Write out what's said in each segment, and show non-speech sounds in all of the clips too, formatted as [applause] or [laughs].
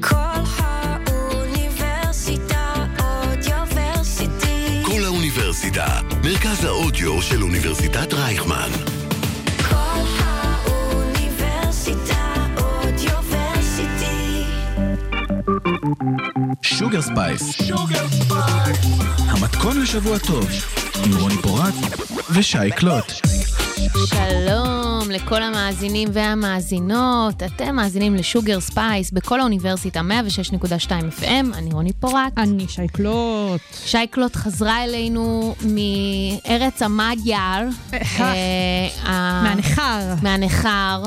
כל האוניברסיטה אודיוורסיטי. כל האוניברסיטה, מרכז האודיו של אוניברסיטת רייכמן. כל האוניברסיטה Audioversity. Sugar Space. המתכון לשבוע טוב, עם רוני פורט ושי קלוט. שלום לכל המאזינים והמאזינות, אתם מאזינים ל Sugar Space בקול האוניברסיטה 106.2 FM, אני רוני פורט. אני שייקלוט. שייקלוט חזרה אלינו מארץ המאגיאר. אה, מהניכר. מהניכר,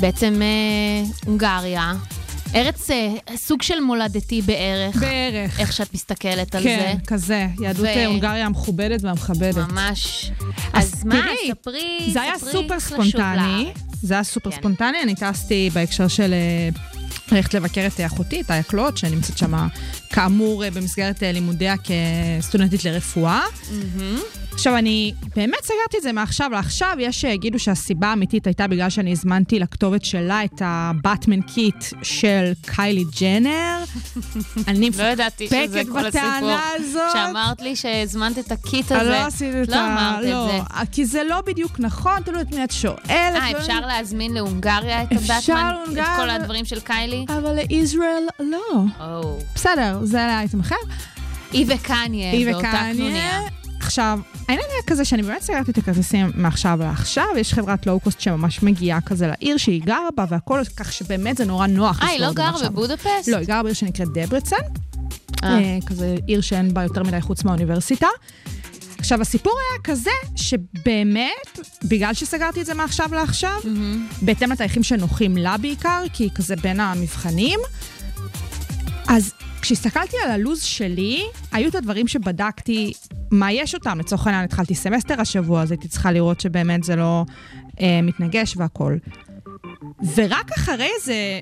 בעצם אה, הונגריה. ארץ, אה, סוג של מולדתי בערך, בערך. איך שאת מסתכלת על כן, זה. כזה. יהדות ו- הונגריה המכובדת והמכבדת. ממש. אז אז מה, תראי, ספרי, זה היה ספרי סופר ספונטני. זה היה סופר כן. ספונטני, אני טסתי בהקשר של אה, ללכת לבקר את אחותי, תאיה קלוט, שנמצאת שם כאמור אה, במסגרת אה, לימודיה כסטודנטית לרפואה. עכשיו, אני באמת סגרתי את זה מעכשיו לעכשיו. יש שיגידו שהסיבה האמיתית הייתה בגלל שאני הזמנתי לכתובת שלה את ה Batman kit של קיילי ג'נר. [laughs] אני לא ידעתי שזה מפקפקת כל הסיפור. בטענה הזאת. שאמרת לי שהזמנת את ה kit הזה. לא עשיתי את לא ה... אמרת לא, את זה. כי זה לא בדיוק נכון, תלוי את מי את שואלת. אה, לא- אפשר להזמין להונגריה את ה Batman? את. כל הדברים של קיילי? אבל לישראל לא. בסדר, זה היה אייטם אחר. היא וקניה, באותה. קנוניה. עכשיו, העניין היה כזה שאני באמת סגרתי את הכרטיסים מעכשיו לעכשיו, יש חברת לואו-קוסט שממש מגיעה כזה לעיר שהיא גרה בה והכל, כך שבאמת זה נורא נוח. אה, היא לא גרה. בבודפסט? לא, היא גרה בעיר שנקראת דברצן, אה. אה, כזה עיר שאין בה יותר מדי חוץ מהאוניברסיטה. עכשיו, הסיפור היה כזה, שבאמת, בגלל שסגרתי את זה מעכשיו לעכשיו, בהתאם לתאריכים שנוחים לה בעיקר, כי היא כזה בין המבחנים, אז כשהסתכלתי על הלו"ז שלי, היו את הדברים שבדקתי מה יש אותם. לצורך העניין, התחלתי סמסטר השבוע, אז הייתי צריכה לראות שבאמת זה לא אה, מתנגש והכול. ורק אחרי איזה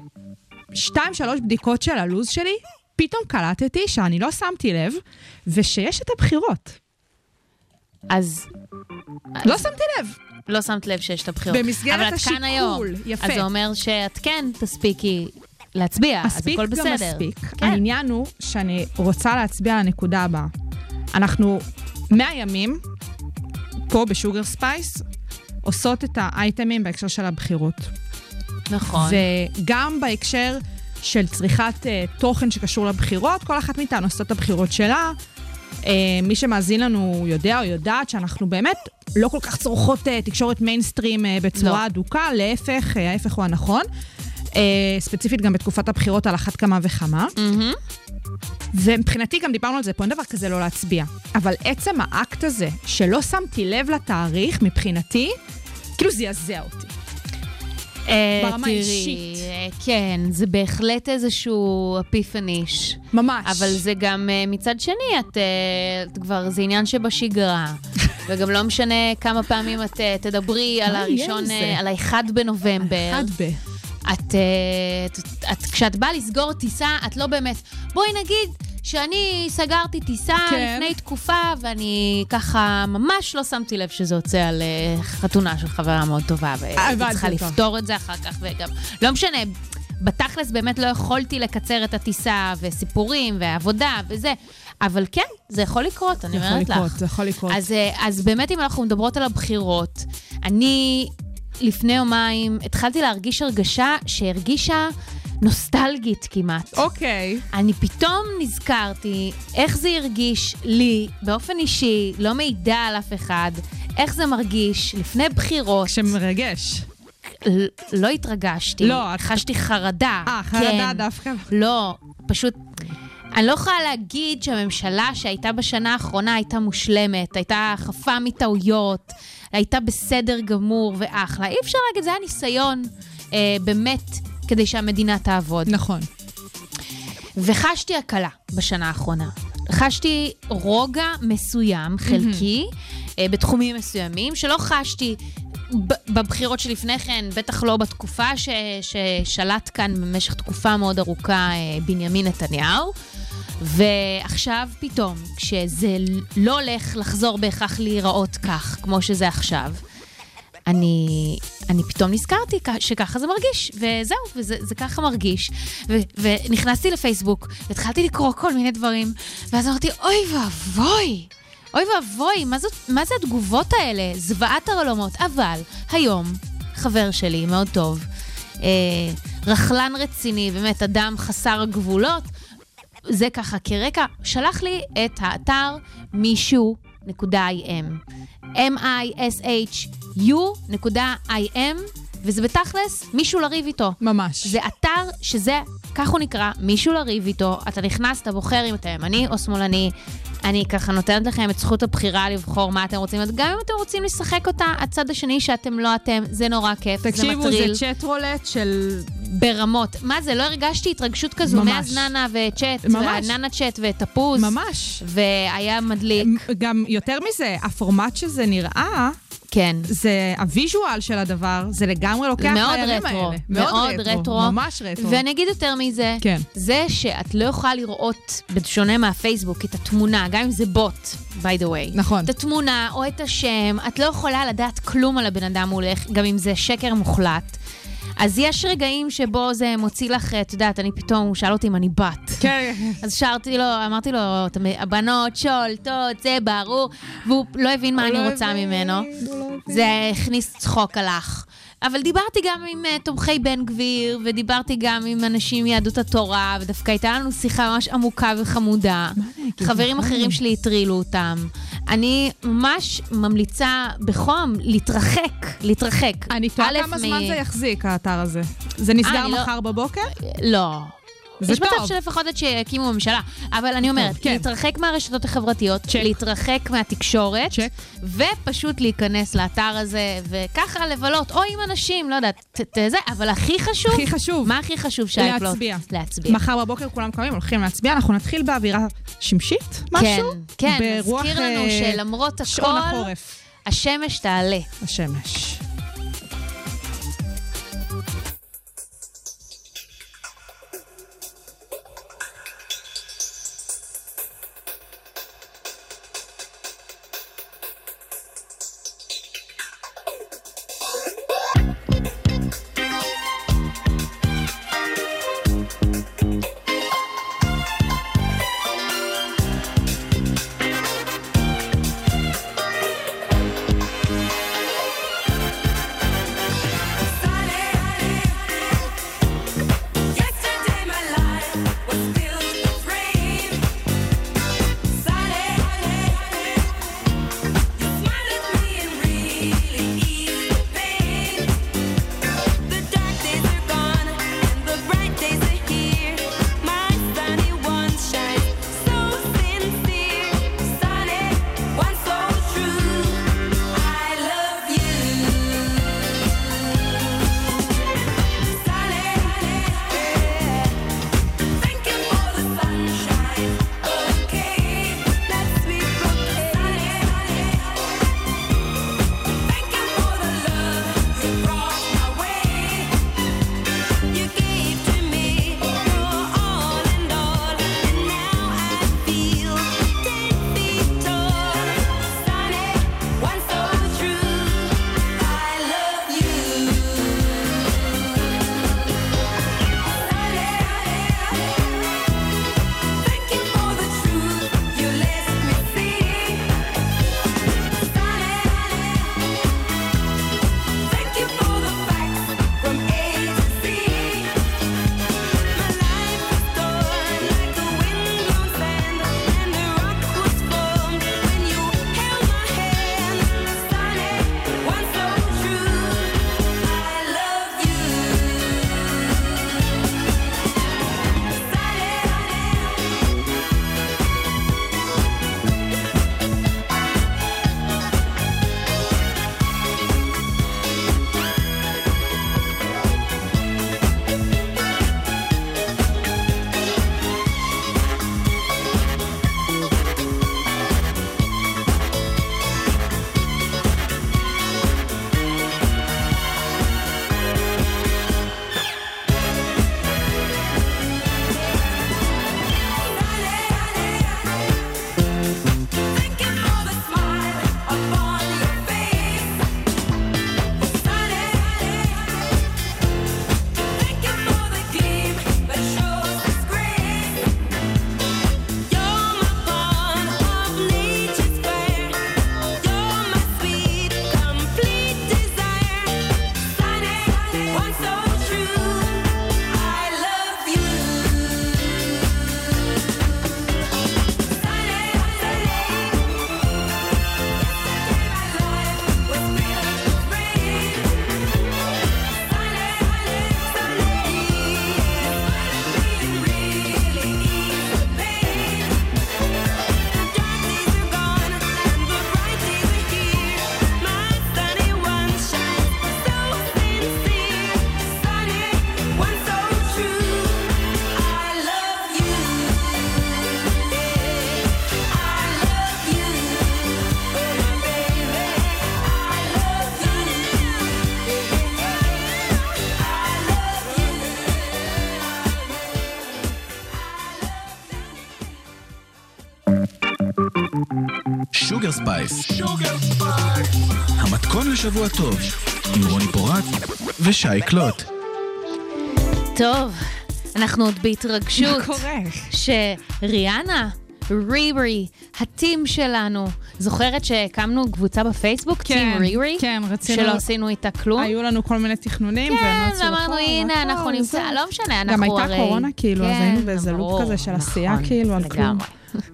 שתיים, שלוש בדיקות של הלו"ז שלי, פתאום קלטתי שאני לא שמתי לב, ושיש את הבחירות. אז לא שמתי לב. לא שמת לב שיש את הבחירות. במסגרת אבל את השיקול, כאן היום. יפה. אז זה אומר שאת כן תספיקי להצביע, אז הכל גם בסדר. מספיק. כן. העניין הוא שאני רוצה להצביע על הנקודה הבאה. אנחנו 100 ימים, פה ב Sugar Space, עושות את האייטמים בהקשר של הבחירות. נכון. וגם בהקשר של צריכת אה, תוכן שקשור לבחירות, כל אחת מאיתנו עושה את הבחירות שלה. אה, מי שמאזין לנו יודע או יודעת שאנחנו באמת לא כל כך צורכות uh, תקשורת מיינסטרים uh, בצורה לא. אדוקה, להפך, uh, ההפך הוא הנכון. Uh, ספציפית גם בתקופת הבחירות על אחת כמה וכמה. מהמם. ומבחינתי גם דיברנו על זה, פה אין דבר כזה לא להצביע. אבל עצם האקט הזה, שלא שמתי לב לתאריך, מבחינתי, כאילו זעזע אותי. אה, ברמה תראי, האישית. אה, כן, זה בהחלט איזשהו אפיפניש. ממש. אבל זה גם אה, מצד שני, את, אה, את כבר, זה עניין שבשגרה. [laughs] וגם לא משנה כמה פעמים את אה, תדברי על הראשון? אה, על האחד בנובמבר. אחד ב... את, אה, את, את, כשאת באה לסגור טיסה, את לא באמת... בואי נגיד שאני סגרתי טיסה כן. לפני תקופה, ואני ככה ממש לא שמתי לב שזה יוצא על אה, חתונה של חברה מאוד טובה, והייתי הבנתי צריכה אותך. לפתור את זה אחר כך, וגם... לא משנה, בתכלס באמת לא יכולתי לקצר את הטיסה, וסיפורים, ועבודה, וזה. אבל כן, זה יכול לקרות, אני זה יכול אומרת לך. לקרות, זה יכול לקרות. אז, אה, אז באמת, אם אנחנו מדברות על הבחירות, אני לפני יומיים התחלתי להרגיש הרגשה שהרגישה נוסטלגית כמעט. אוקיי. אני פתאום נזכרתי איך זה הרגיש לי, באופן אישי, לא מעידה על אף אחד, איך זה מרגיש לפני בחירות. שמרגש. לא התרגשתי, לא, את- חשתי חרדה. אה, חרדה כן. דווקא. לא, פשוט... אני לא יכולה להגיד שהממשלה שהייתה בשנה האחרונה הייתה מושלמת, הייתה חפה מטעויות, הייתה בסדר גמור ואחלה. אי אפשר להגיד, זה היה ניסיון אה, באמת כדי שהמדינה תעבוד. נכון. וחשתי הקלה בשנה האחרונה. חשתי רוגע מסוים, חלקי, אה, בתחומים מסוימים, שלא חשתי בבחירות שלפני כן, בטח לא בתקופה ש- ששלט כאן במשך תקופה מאוד ארוכה אה, בנימין נתניהו. ועכשיו פתאום, כשזה לא הולך לחזור בהכרח להיראות כך, כמו שזה עכשיו, אני, אני פתאום נזכרתי שככה זה מרגיש, וזהו, וזה זה ככה מרגיש. ו, ונכנסתי לפייסבוק, והתחלתי לקרוא כל מיני דברים, ואז אמרתי, אוי ואבוי, אוי ואבוי, מה, זאת, מה זה התגובות האלה? זוועת הרלומות. אבל היום, חבר שלי, מאוד טוב, אה, רכלן רציני, באמת אדם חסר גבולות, זה ככה כרקע, שלח לי את האתר מישהו.im. m-i-s-h-u.im, וזה בתכלס מישהו לריב איתו. ממש. זה אתר שזה, כך הוא נקרא, מישהו לריב איתו. אתה נכנס, אתה בוחר אם אתה ימני או שמאלני. אני ככה נותנת לכם את זכות הבחירה לבחור מה אתם רוצים. גם אם אתם רוצים לשחק אותה, הצד השני שאתם לא אתם, זה נורא כיף, זה תקשיבו, מטריל. זה צ'אט רולט של... ברמות. מה זה, לא הרגשתי התרגשות כזו ממש. מאז נענע וצ'אט. נענע צ'אט ותפוז. ממש. והיה מדליק. גם יותר מזה, הפורמט שזה נראה, כן. זה ה visual של הדבר, זה לגמרי לוקח מאוד לימים רטרו, האלה. מאוד רטרו. ממש רטרו. ואני אגיד יותר מזה, כן. זה שאת לא יכולה לראות, בשונה מהפייסבוק, את התמונה, גם אם זה בוט, by the way. נכון. את התמונה או את השם, את לא יכולה לדעת כלום על הבן אדם מולך, גם אם זה שקר מוחלט. אז יש רגעים שבו זה מוציא לך, את יודעת, אני פתאום, הוא שאל אותי אם אני בת. כן. אז שרתי לו, אמרתי לו, "אתם- הבנות שולטות, זה ברור, והוא לא הבין מה אני לא רוצה ממנו. לא. זה הכניס צחוק הלך. אבל דיברתי גם עם uh, תומכי בן גביר, ודיברתי גם עם אנשים מיהדות התורה, ודווקא הייתה לנו שיחה ממש עמוקה וחמודה. חברים נכון. אחרים שלי הטרילו אותם. אני ממש ממליצה בחום להתרחק, להתרחק. אני תוהה כמה מ- זמן זה יחזיק, האתר הזה. זה נסגר אני לא- מחר בבוקר? לא. זה יש מצב טוב. שלפחות עד שיקימו ממשלה. אבל אני אומרת, כן. להתרחק מהרשתות החברתיות, צ'ק. להתרחק מהתקשורת, צ'ק. ופשוט להיכנס לאתר הזה, וככה לבלות, או עם אנשים, לא יודעת, ת- ת- זה, אבל הכי חשוב... הכי חשוב. מה הכי חשוב, שי פלוט? להצביע. להצביע. מחר בבוקר כולם קמים, הולכים להצביע, אנחנו נתחיל באווירה שמשית, משהו? כן, כן, ברוח, מזכיר לנו אה, שלמרות שעון הכל, החורף. השמש תעלה. השמש. לשבוע טוב, עם רוני פורט ושי קלוט. טוב, אנחנו עוד בהתרגשות. מה קורה? שריאנה, רירי, הטים שלנו, זוכרת שהקמנו קבוצה בפייסבוק, טים רירי? כן, רצינו... שלא עשינו איתה כלום? היו לנו כל מיני תכנונים, כן, אמרנו, הנה, אנחנו נמצא, זה. לא משנה, אנחנו גם הרי... הייתה קורונה, כאילו, אז כן, היינו באיזה לופ כזה של עשייה, נכון, כאילו, על כלום.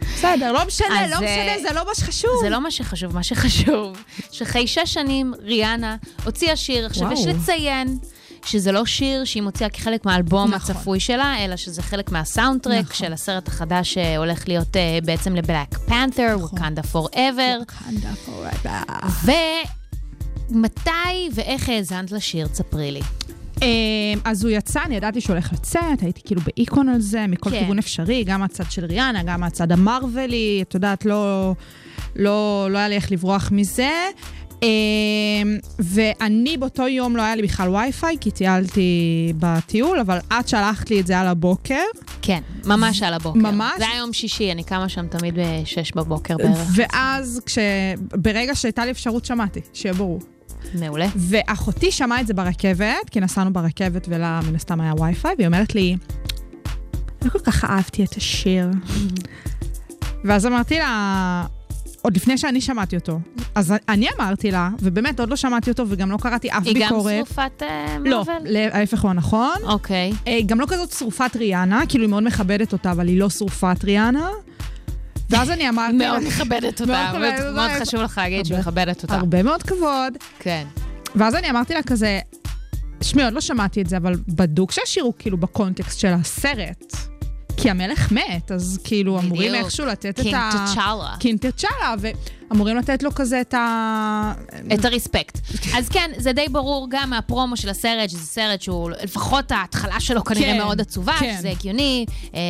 בסדר, לא משנה, אז, לא משנה, אה, זה לא מה שחשוב. זה לא מה שחשוב, מה שחשוב, שאחרי שש שנים ריאנה הוציאה שיר. עכשיו. יש לציין שזה לא שיר שהיא מוציאה כחלק מהאלבום נכון. הצפוי שלה, אלא שזה חלק מהסאונדטרק נכון. של הסרט החדש שהולך להיות אה, בעצם לבלק פנת'ר, נכון. ווקנדה פוראבר. Wakanda forever. ומתי ואיך האזנת לשיר? תספרי לי. אמ, אז הוא יצא, אני ידעתי שהוא הולך לצאת, הייתי כאילו באיקון על זה, מכל כן. כיוון אפשרי, גם מהצד של ריאנה, גם מהצד המרווילי, את יודעת, לא, לא, לא היה לי איך לברוח מזה. אמ, ואני באותו יום לא היה לי בכלל וי-פיי, כי טיילתי בטיול, אבל את שלחת לי את זה על הבוקר. כן, ממש על הבוקר. ממש? זה היה יום שישי, אני קמה שם תמיד ב-6 בבוקר בערך. ואז, כש... ברגע שהייתה לי אפשרות, שמעתי, שיהיה ברור. מעולה. ואחותי שמעה את זה ברכבת, כי נסענו ברכבת ולה מן הסתם היה וי-פיי, והיא אומרת לי, לא כל כך אהבתי את השיר. ואז אמרתי לה, עוד לפני שאני שמעתי אותו, אז אני אמרתי לה, ובאמת עוד לא שמעתי אותו וגם לא קראתי אף היא גם ביקורת. שרופת אה, לא? ההפך הוא הנכון. אוקיי. אה, גם לא כזאת שרופת ריאנה, כאילו היא מאוד מכבדת אותה, אבל היא לא שרופת ריאנה. ואז אני אמרתי מאוד מכבדת אותה, מאוד- חשוב לך להגיד שהיא מכבדת אותה. הרבה מאוד כבוד. כן. ואז אני אמרתי לה כזה, שמי, עוד לא שמעתי את זה, אבל בדוק שהשיר הוא כאילו ב context של הסרט. כי המלך מת, אז כאילו אמורים בדיוק. איכשהו לתת את king ה... תצ'אלה. קינג תצ'אלה, ואמורים לתת לו כזה את ה... את ה respect. אז כן, זה די ברור גם מהפרומו של הסרט, שזה סרט שהוא, לפחות ההתחלה שלו כנראה כן, מאוד עצובה, כן. שזה הגיוני. אה,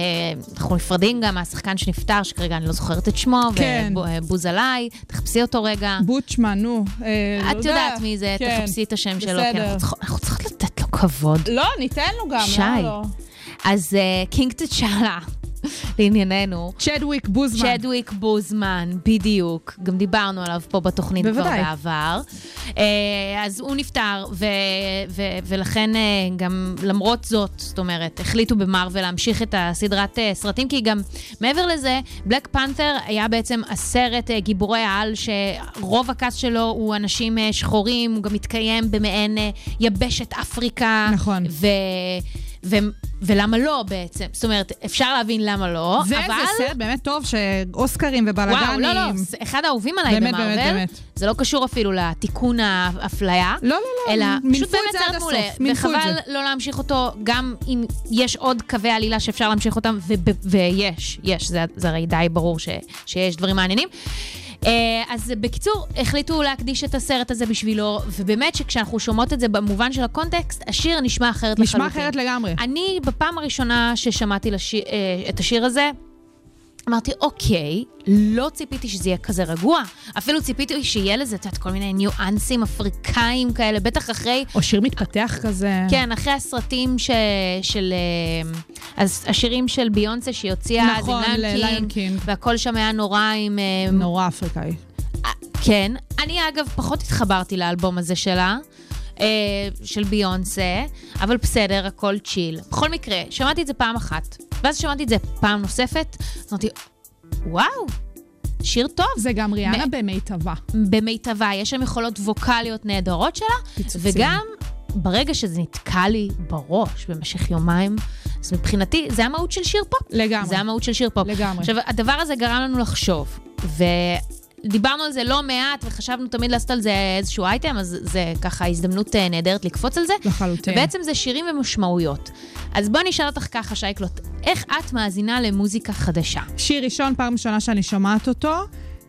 אנחנו נפרדים גם מהשחקן שנפטר, שכרגע אני לא זוכרת את שמו, כן. ובוז עליי, תחפשי אותו רגע. בוטשמן, נו. אה, לא את יודע. יודעת מי זה, כן, תחפשי את השם שלו, בסדר. אנחנו צריכות- אנחנו צריכות לתת לו כבוד. לא, ניתן לו גם, שי. למה לא? אז אה, king תצ'אלה, לענייננו. צ'דוויק בוזמן. צ'דוויק בוזמן, בדיוק. גם דיברנו עליו פה בתוכנית כבר בוודאי. בעבר. אה, אז הוא נפטר, ו- ו- ולכן אה, גם למרות זאת, זאת אומרת, החליטו במארוול להמשיך את הסדרת סרטים, כי גם מעבר לזה, Black Panther היה בעצם הסרט גיבורי העל, שרוב ה cast שלו הוא אנשים שחורים, הוא גם מתקיים במעין יבשת אפריקה. נכון. ו... ו- ולמה לא בעצם? זאת אומרת, אפשר להבין למה לא, זה אבל... זה סרט באמת טוב, שאוסקרים ובלאגנים. וואו, לא, לא, אחד האהובים עליי באמת, במרוויל. באמת, באמת. זה לא קשור אפילו לתיקון האפליה. לא, לא, לא, אלא פשוט באמת סרט מעולה. וחבל. לא להמשיך אותו, גם אם יש עוד קווי עלילה שאפשר להמשיך אותם, וב- ויש, יש, זה, זה הרי די ברור ש, שיש דברים מעניינים. אה, אז בקיצור, החליטו להקדיש את הסרט הזה בשבילו, ובאמת שכשאנחנו שומעות את זה במובן של הקונטקסט, השיר נשמע אחרת לחלוטין. נשמע אחרת לגמרי. אני, בפעם הראשונה ששמעתי לשיר, אה, את השיר הזה, אמרתי, אוקיי, לא ציפיתי שזה יהיה כזה רגוע. אפילו ציפיתי שיהיה לזה, את יודעת, כל מיני ניואנסים אפריקאים כאלה, בטח אחרי... או שיר מתפתח כזה. כן, אחרי הסרטים ש... של... אה, אז השירים של ביונסה שהיא הוציאה נכון, עם ל- ליון Lion קינג, King. והכל שם היה נורא עם... אה, נורא אפריקאי. כן. אני, אגב, פחות התחברתי לאלבום הזה שלה. אה, של ביונסה, אבל בסדר, הכל צ'יל. בכל מקרה, שמעתי את זה פעם אחת, ואז שמעתי את זה פעם נוספת, אז אמרתי, וואו, שיר טוב. זה גם ריאנה מ- במיטבה. במיטבה, יש שם יכולות ווקאליות נהדרות שלה, פיצוצים. וגם ברגע שזה נתקע לי בראש במשך יומיים, אז מבחינתי זה המהות של שיר פופ. לגמרי. זה המהות של שיר פופ. לגמרי. עכשיו, הדבר הזה גרם לנו לחשוב, ודיברנו על זה לא מעט, וחשבנו תמיד לעשות על זה איזשהו אייטם, אז זה ככה הזדמנות אה, נהדרת לקפוץ על זה. לחלוטין. ובעצם זה שירים ומשמעויות. אז בואי נשאל אותך ככה, שייקלוט, איך את מאזינה למוזיקה חדשה? שיר ראשון, פעם ראשונה שאני שומעת אותו,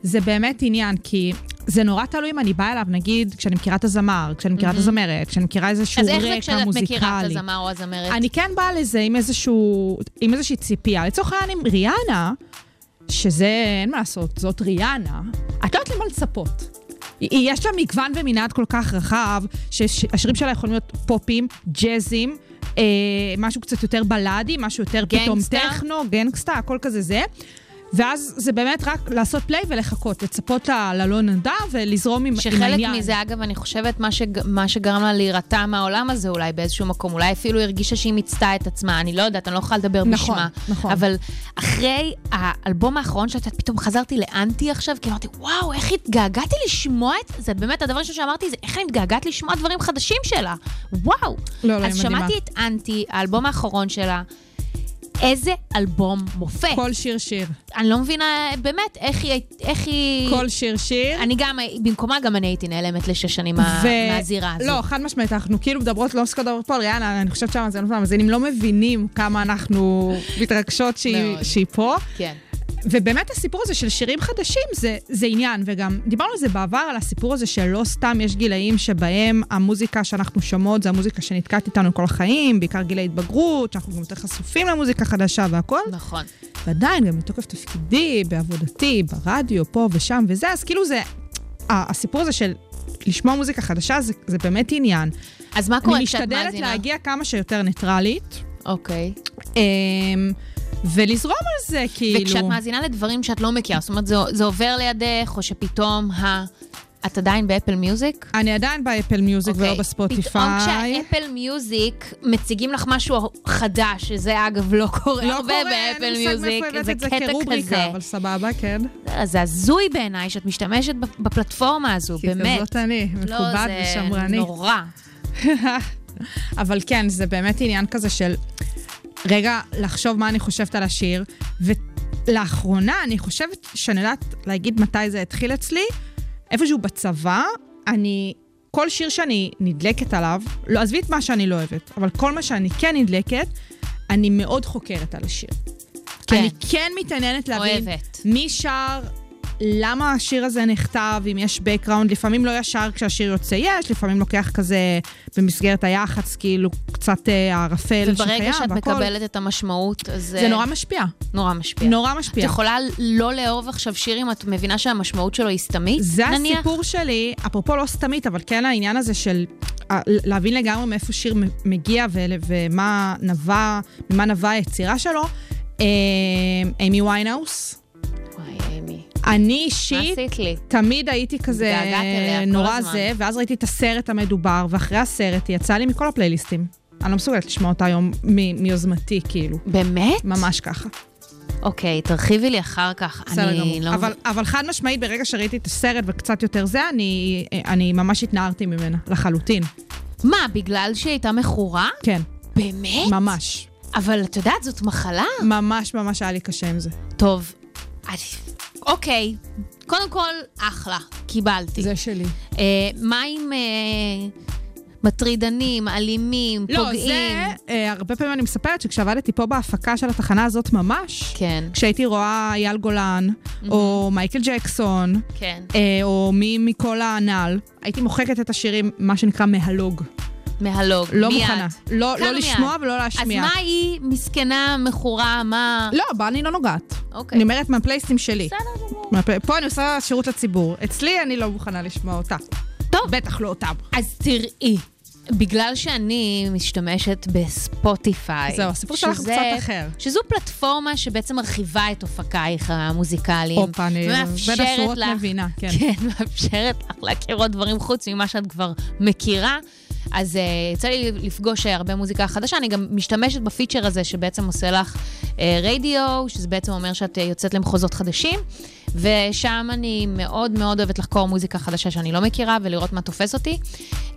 זה באמת עניין, כי זה נורא תלוי אם אני באה אליו, נגיד, כשאני מכירה את הזמר, כשאני מכירה את הזמרת, כשאני מכירה איזשהו אז איך זה רקע כשאת מכירה את מוזיקלי. הזמר או הזמרת? אני כן באה לזה עם איזשהו, עם איזושהי ציפייה. לצורך העניין עם ריאנה, שזה, אין מה לעשות, זאת ריאנה, את לא יודעת למה לצפות. יש לה מגוון ומנעד כל כך רחב, שהשירים שלה יכולים להיות פופים, ג'אזים, אה, משהו קצת יותר בלאדי, משהו יותר פתאום גנגסטה. טכנו, גנגסטה, הכל כזה זה. ואז זה באמת רק לעשות פליי ולחכות, לצפות ללא נודע ולזרום עם, עם שחלק העניין. מזה, אגב, אני חושבת, מה, שג... מה שגרם לה להירתע מהעולם הזה אולי באיזשהו מקום, אולי אפילו הרגישה שהיא מיצתה את עצמה, אני לא יודעת, אני לא יכולה לדבר נכון, בשמה. נכון. אבל אחרי האלבום האחרון שלה, פתאום חזרתי לאנטי עכשיו, כי אמרתי, וואו, איך התגעגעתי לשמוע את זה, באמת, הדבר הראשון שאמרתי זה, איך אני מתגעגעת לשמוע דברים חדשים שלה. וואו. לא, לא, אז. שמעתי את אנטי, האלבום האחרון שלה. איזה אלבום מופת. כל שיר שיר. אני לא מבינה באמת איך היא... איך היא... כל שיר שיר. אני גם, במקומה גם אני הייתי נעלמת לשש שנים ו- מהזירה הזו. לא, חד משמעית, אנחנו כאילו מדברות לא עוסקות דבר פה, ריאנה, אני חושבת שהמאזינות והמאזינים לא מבינים כמה אנחנו מתרגשות שהיא. שהיא פה. כן. ובאמת הסיפור הזה של שירים חדשים זה, זה עניין, וגם דיברנו על זה בעבר, על הסיפור הזה שלא סתם יש גילאים שבהם המוזיקה שאנחנו שומעות זה המוזיקה שנתקעת איתנו כל החיים, בעיקר גילי התבגרות, שאנחנו גם יותר חשופים למוזיקה חדשה והכל. נכון. ועדיין, גם מתוקף תפקידי, בעבודתי, ברדיו, פה ושם וזה, אז כאילו זה, הסיפור הזה של לשמוע מוזיקה חדשה זה, זה באמת עניין. אז מה קורה אני כשאת משתדלת מאזינה? להגיע כמה שיותר ניטרלית, אוקיי. אמ, ולזרום על זה, כאילו. וכשאת מאזינה לדברים שאת לא מכירה, זאת אומרת, זה, זה עובר לידך, או שפתאום ה... את עדיין ב Apple Music? אני עדיין ב Apple Music ולא אוקיי. ב Spotify. פתאום כשה Apple Music מציגים לך משהו חדש, שזה אגב לא קורה לא הרבה קורה, ב Apple אין לי מושג Music, מאיפה הבאת זה את זה קטע כרובריקה, כזה. אבל סבבה, כן. זה הזוי בעיניי שאת משתמשת בפלטפורמה הזו, כי באמת. כזאת אני, לא, מכובד זה ושמרני. נורא. [laughs] אבל כן, זה באמת עניין כזה של רגע לחשוב מה אני חושבת על השיר, ולאחרונה אני חושבת שאני יודעת להגיד מתי זה התחיל אצלי, איפשהו בצבא, אני, כל שיר שאני נדלקת עליו, לא, עזבי את מה שאני לא אוהבת, אבל כל מה שאני כן נדלקת, אני מאוד חוקרת על השיר. כן. אני כן מתעניינת להבין אוהבת. מי שר, למה השיר הזה נכתב, אם יש background, לפעמים לא ישר כשהשיר יוצא יש, לפעמים לוקח כזה במסגרת היח"צ, כאילו קצת אה, הערפל שקיים וברגע שאת והכל. מקבלת את המשמעות, אז זה נורא משפיע, נורא משפיע. נורא את משפיע. יכולה לא לאהוב עכשיו שיר אם את מבינה שהמשמעות שלו היא סתמית, זה נניח? הסיפור שלי, אפרופו לא סתמית, אבל כן העניין הזה של אה, להבין לגמרי מאיפה שיר מגיע ומה נבע, ממה נבעה היצירה שלו. אה, אימי ויינאוס. וואי, אימי. אני אישית? תמיד הייתי כזה נורא. זה, ואז ראיתי את הסרט המדובר, ואחרי הסרט היא יצאה לי מכל הפלייליסטים. אני לא מסוגלת לשמוע אותה היום מ- מיוזמתי, כאילו. באמת? ממש ככה. אוקיי, תרחיבי לי אחר כך. בסדר גמור. לא... אבל, אבל חד משמעית, ברגע שראיתי את הסרט וקצת יותר זה, אני, אני ממש התנערתי ממנה, לחלוטין. מה, בגלל שהיא הייתה מכורה? כן, באמת? ממש. אבל את יודעת, זאת מחלה. ממש ממש היה לי קשה עם זה. טוב, אוקיי. קודם כל, אחלה, קיבלתי. זה שלי. אה, מה עם אה, מטרידנים, אלימים, לא, פוגעים? זה, אה, הרבה פעמים אני מספרת שכשעבדתי פה בהפקה של התחנה הזאת ממש, כן, כשהייתי רואה אייל גולן, או מייקל ג'קסון, כן. אה, או מי מכל הנעל, הייתי מוחקת את השירים, מה שנקרא מהלוג. מהלוג, לא מיד. מוכנה. לא, לא מיד? לשמוע ולא להשמיע. אז מה היא, מסכנה, מכורה, מה... לא, בה אני לא נוגעת. אוקיי. אני אומרת מהפלייסטים שלי. בסדר גמור. פה אני עושה שירות לציבור. אצלי אני לא מוכנה לשמוע אותה. טוב, בטח לא אותם. אז תראי, בגלל שאני משתמשת בספוטיפיי. זהו, הסיפור שלך קצת אחר. שזו פלטפורמה שבעצם מרחיבה את אופקייך המוזיקליים. הופה, אני בין השורות מבינה, כן. כן, [laughs] מאפשרת לך להכיר עוד דברים חוץ ממה שאת כבר מכירה. אז uh, יצא לי לפגוש uh, הרבה מוזיקה חדשה, אני גם משתמשת בפיצ'ר הזה שבעצם עושה לך uh, רדיו, שזה בעצם אומר שאת uh, יוצאת למחוזות חדשים, ושם אני מאוד מאוד אוהבת לחקור מוזיקה חדשה שאני לא מכירה ולראות מה תופס אותי.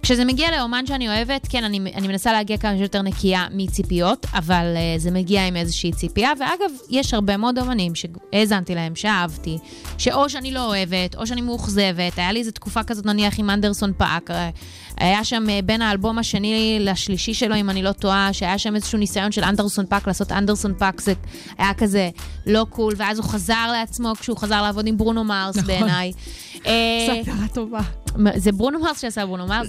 כשזה מגיע לאומן שאני אוהבת, כן, אני, אני מנסה להגיע כמה שיותר נקייה מציפיות, אבל uh, זה מגיע עם איזושהי ציפייה, ואגב, יש הרבה מאוד אומנים שהאזנתי להם, שאהבתי, שאו שאני לא אוהבת, או שאני מאוכזבת. היה לי איזו תקופה כזאת, נניח, עם אנדרסון פאק. היה שם אה, בין האלבום השני לשלישי שלו, אם אני לא טועה, שהיה שם איזשהו ניסיון של אנדרסון פאק לעשות אנדרסון פאק, זה היה כזה לא cool, ואז הוא חזר לעצמו כשהוא חזר לעבוד עם ברונו מרס נכון. בעיניי. אה, זו הגדרה טובה. זה ברונו מרס שעשה ברונו מרס.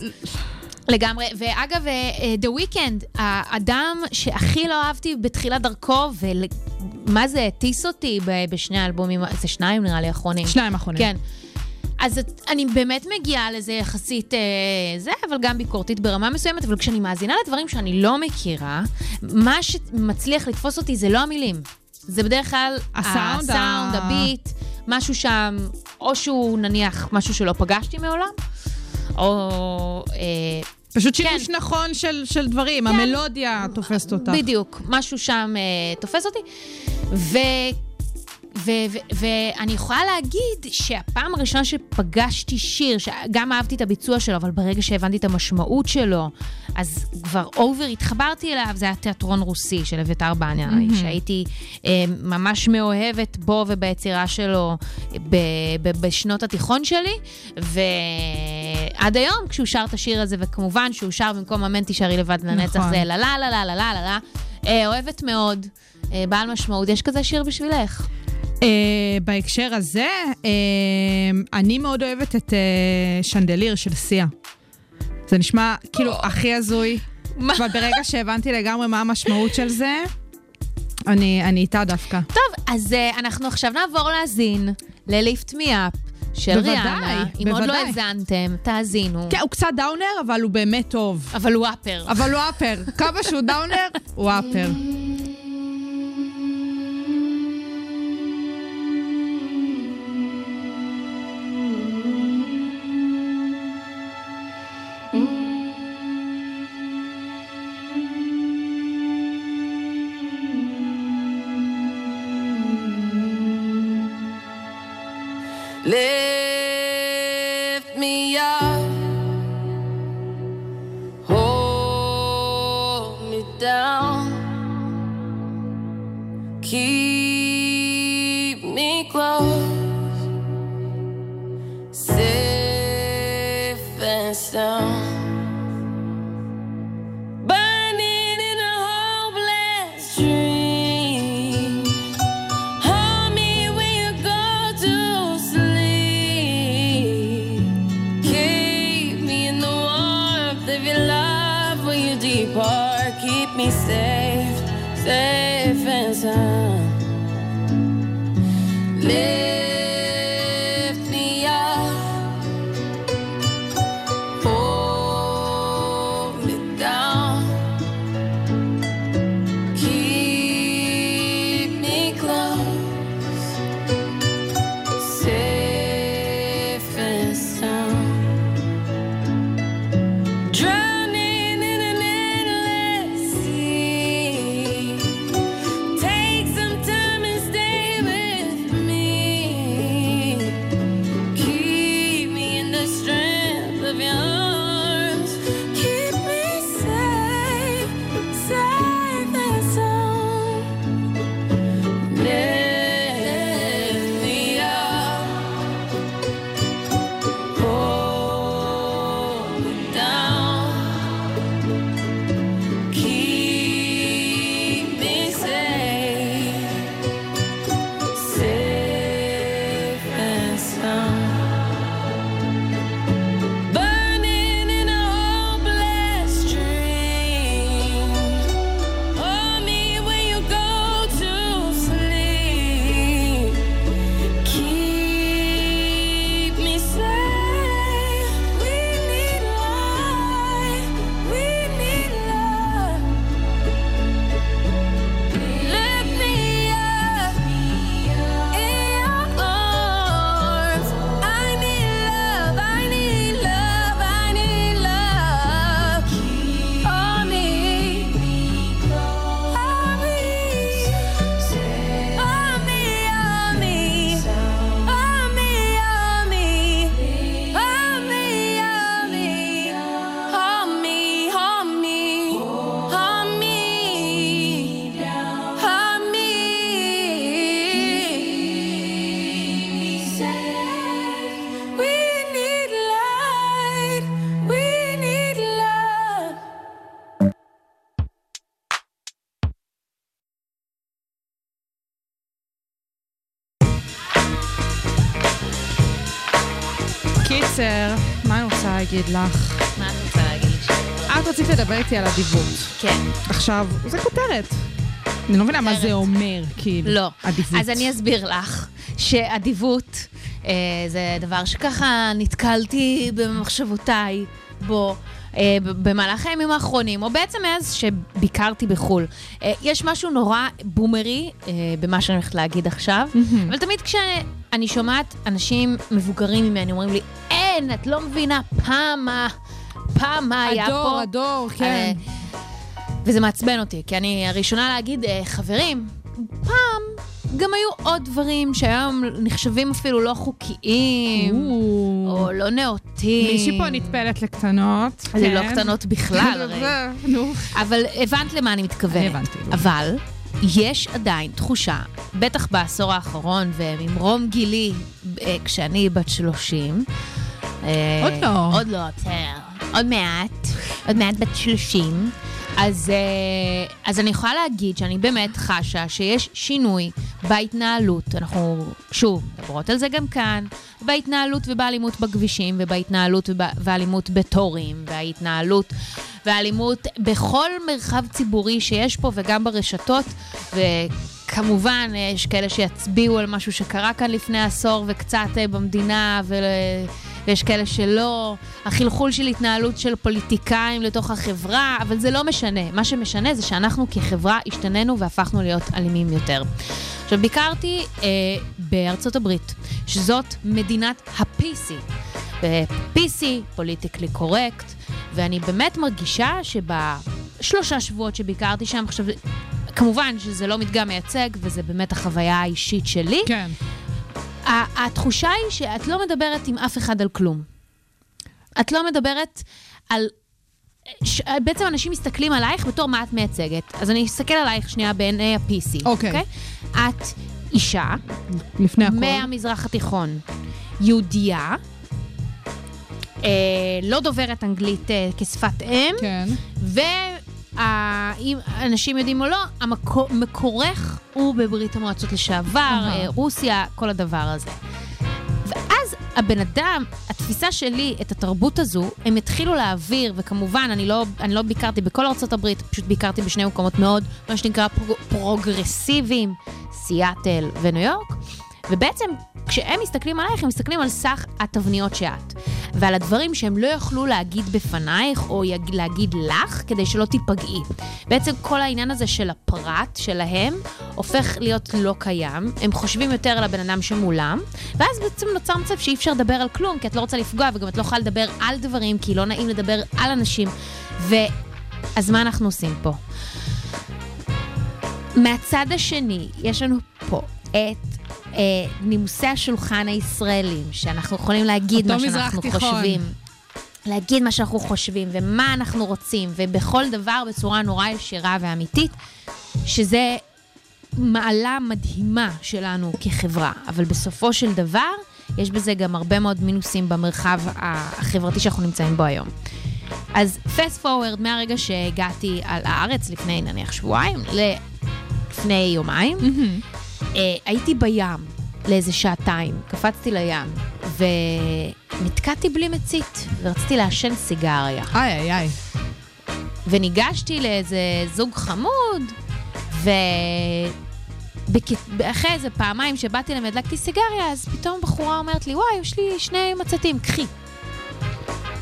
לגמרי, ואגב, אה, The Weeknd, האדם שהכי לא אהבתי בתחילת דרכו, ומה זה הטיס אותי בשני האלבומים, זה שניים נראה לי האחרונים. שניים אחרונים. כן. אז את- אני באמת מגיעה לזה יחסית אה, זה, אבל גם ביקורתית ברמה מסוימת, אבל כשאני מאזינה לדברים שאני לא מכירה, מה שמצליח לתפוס אותי זה לא המילים. זה בדרך כלל הסאונד, הסאונד, הביט, משהו שם, או שהוא נניח משהו שלא פגשתי מעולם, או... אה, פשוט שימוש כן. נכון של, של דברים, המלודיה תופסת אותך. בדיוק, משהו שם אה, תופס אותי. ו... ואני יכולה להגיד שהפעם הראשונה שפגשתי שיר, שגם אהבתי את הביצוע שלו, אבל ברגע שהבנתי את המשמעות שלו, אז כבר אובר התחברתי אליו, זה היה תיאטרון רוסי של אביתר בנאי, mm-hmm. שהייתי אה, ממש מאוהבת בו וביצירה שלו ב- ב- בשנות התיכון שלי, ועד היום כשהוא שר את השיר הזה, וכמובן שהוא שר במקום אמן תישארי לבד לנצח, נכון. זה לה לה לה לה לה לה לה לה, אוהבת מאוד. אה, בעל משמעות, יש כזה שיר בשבילך. Uh, בהקשר הזה, uh, אני מאוד אוהבת את uh, שנדליר של סיה. זה נשמע כאילו הכי הזוי? אבל ברגע שהבנתי לגמרי מה המשמעות של זה, אני, אני איתה דווקא. טוב, אז uh, אנחנו עכשיו נעבור להאזין לליפט מי אפ של בוודאי, ריאנה. אם עוד לא בוודאי. האזנתם, תאזינו. כן, הוא קצת דאונר, אבל הוא באמת טוב. אבל הוא אפר. אבל הוא אפר. כמה שהוא דאונר, הוא אפר. Let. Safe, safe. להגיד לך? מה את רוצה להגיד? את רצית לדבר איתי על אדיבות. כן. עכשיו, זה כותרת. אני לא מבינה מה זה אומר, כאילו. לא. אדיבות. אז אני אסביר לך שאדיבות אה, זה דבר שככה נתקלתי במחשבותיי בו, אה, במהלך הימים האחרונים, או בעצם מאז שביקרתי בחו"ל. אה, יש משהו נורא בומרי אה, במה שאני הולכת להגיד עכשיו, אבל תמיד כשאני שומעת אנשים מבוגרים ממני אומרים לי, אין, את לא מבינה, פעם מה, פעם מה היה פה. הדור, הדור, כן. אה, וזה מעצבן אותי, כי אני הראשונה להגיד, אה, חברים, פעם גם היו עוד דברים שהיום נחשבים אפילו לא חוקיים, או לא נאותים. מישהי פה נטפלת לקטנות. זה כן. לא קטנות בכלל, [laughs] הרי. אבל הבנת למה אני מתכוונת. הבנתי. אבל יש עדיין תחושה, בטח בעשור האחרון, וממרום גילי, אה, כשאני בת 30, אה, עוד לא. עוד לא, בסדר. עוד מעט, עוד מעט בת 30. אז, אה, אז אני יכולה להגיד שאני באמת חשה שיש שינוי בהתנהלות. אנחנו, שוב, מדברות על זה גם כאן, בהתנהלות ובאלימות בכבישים, ובהתנהלות ובאלימות בתורים, וההתנהלות והאלימות בכל מרחב ציבורי שיש פה וגם ברשתות. וכמובן, יש כאלה שיצביעו על משהו שקרה כאן לפני עשור וקצת אה, במדינה, ו... ויש כאלה שלא, החלחול של התנהלות של פוליטיקאים לתוך החברה, אבל זה לא משנה. מה שמשנה זה שאנחנו כחברה השתננו והפכנו להיות אלימים יותר. עכשיו, ביקרתי אה, בארצות הברית, שזאת מדינת ה-PC. ו-PC, פוליטיקלי קורקט, ואני באמת מרגישה שבשלושה שבועות שביקרתי שם, עכשיו, כמובן שזה לא מדגם מייצג, וזה באמת החוויה האישית שלי. כן. התחושה היא שאת לא מדברת עם אף אחד על כלום. את לא מדברת על... ש... בעצם אנשים מסתכלים עלייך בתור מה את מייצגת. אז אני אסתכל עלייך שנייה בעיני ה-PC, אוקיי. את אישה לפני הכל. מהמזרח התיכון, יהודייה, אה, לא דוברת אנגלית אה, כשפת אם, כן. ואם אנשים יודעים או לא, המקור, מקורך הוא בברית המועצות לשעבר. אה, רוסיה, כל הדבר הזה. ואז הבן אדם, התפיסה שלי, את התרבות הזו, הם התחילו להעביר, וכמובן, אני לא, אני לא ביקרתי בכל הברית, פשוט ביקרתי בשני מקומות מאוד, מה שנקרא פרוג, פרוגרסיביים, סיאטל וניו יורק, ובעצם, כשהם מסתכלים עלייך, הם מסתכלים על סך התבניות שאת, ועל הדברים שהם לא יכלו להגיד בפנייך, או יג, להגיד לך, כדי שלא תיפגעי. בעצם כל העניין הזה של הפרט שלהם, הופך להיות לא קיים, הם חושבים יותר על הבן אדם שמולם, ואז בעצם נוצר מצב שאי אפשר לדבר על כלום, כי את לא רוצה לפגוע, וגם את לא יכולה לדבר על דברים, כי לא נעים לדבר על אנשים. ו... אז מה אנחנו עושים פה? מהצד השני, יש לנו פה את אה, נימוסי השולחן הישראלים, שאנחנו יכולים להגיד מה שאנחנו תיכון. חושבים. להגיד מה שאנחנו חושבים ומה אנחנו רוצים, ובכל דבר בצורה נורא ישירה ואמיתית, שזה מעלה מדהימה שלנו כחברה. אבל בסופו של דבר, יש בזה גם הרבה מאוד מינוסים במרחב החברתי שאנחנו נמצאים בו היום. אז fast forward מהרגע שהגעתי על הארץ לפני נניח שבועיים, לפני יומיים, אה, הייתי בים לאיזה שעתיים, קפצתי לים, ונתקעתי בלי מצית, ורציתי לעשן סיגריה. איי, איי, איי. וניגשתי לאיזה זוג חמוד, ואחרי איזה פעמיים שבאתי להם והדלקתי סיגריה, אז פתאום בחורה אומרת לי, וואי, יש לי שני מצתים, קחי.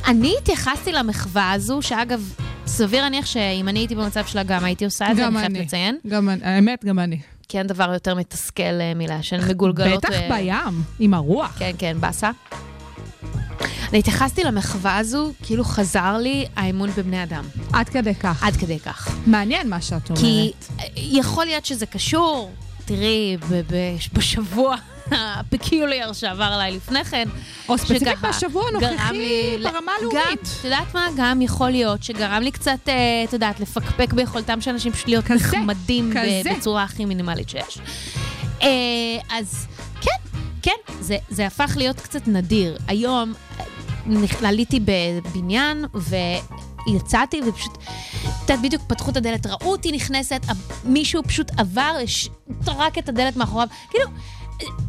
אני התייחסתי למחווה הזו, שאגב, סביר להניח שאם אני הייתי במצב שלה גם הייתי עושה את זה, אני חייבת. לציין. גם אני, האמת, גם אני. כי אין דבר יותר מתסכל אה, מלעשן מגולגלות. בטח אה, בים, עם הרוח. כן, כן, באסה. אני התייחסתי למחווה הזו, כאילו חזר לי האמון בבני אדם. עד כדי כך. עד כדי כך. מעניין מה שאת אומרת. כי יכול להיות שזה קשור, תראי, בשבוע [laughs] הפקיולייר שעבר עליי לפני כן. או ספציפית בשבוע הנוכחי ברמה הלאומית. את יודעת מה? גם יכול להיות שגרם לי קצת, אה, את יודעת, לפקפק ביכולתם של אנשים פשוט להיות כזה, נחמדים כזה. בצורה הכי מינימלית שיש. אה, אז כן, כן, זה, זה הפך להיות קצת נדיר. היום אה, עליתי בבניין ויצאתי ופשוט, את יודעת, בדיוק פתחו את הדלת, ראו אותי נכנסת, מישהו פשוט עבר, טרק את הדלת מאחוריו, כאילו...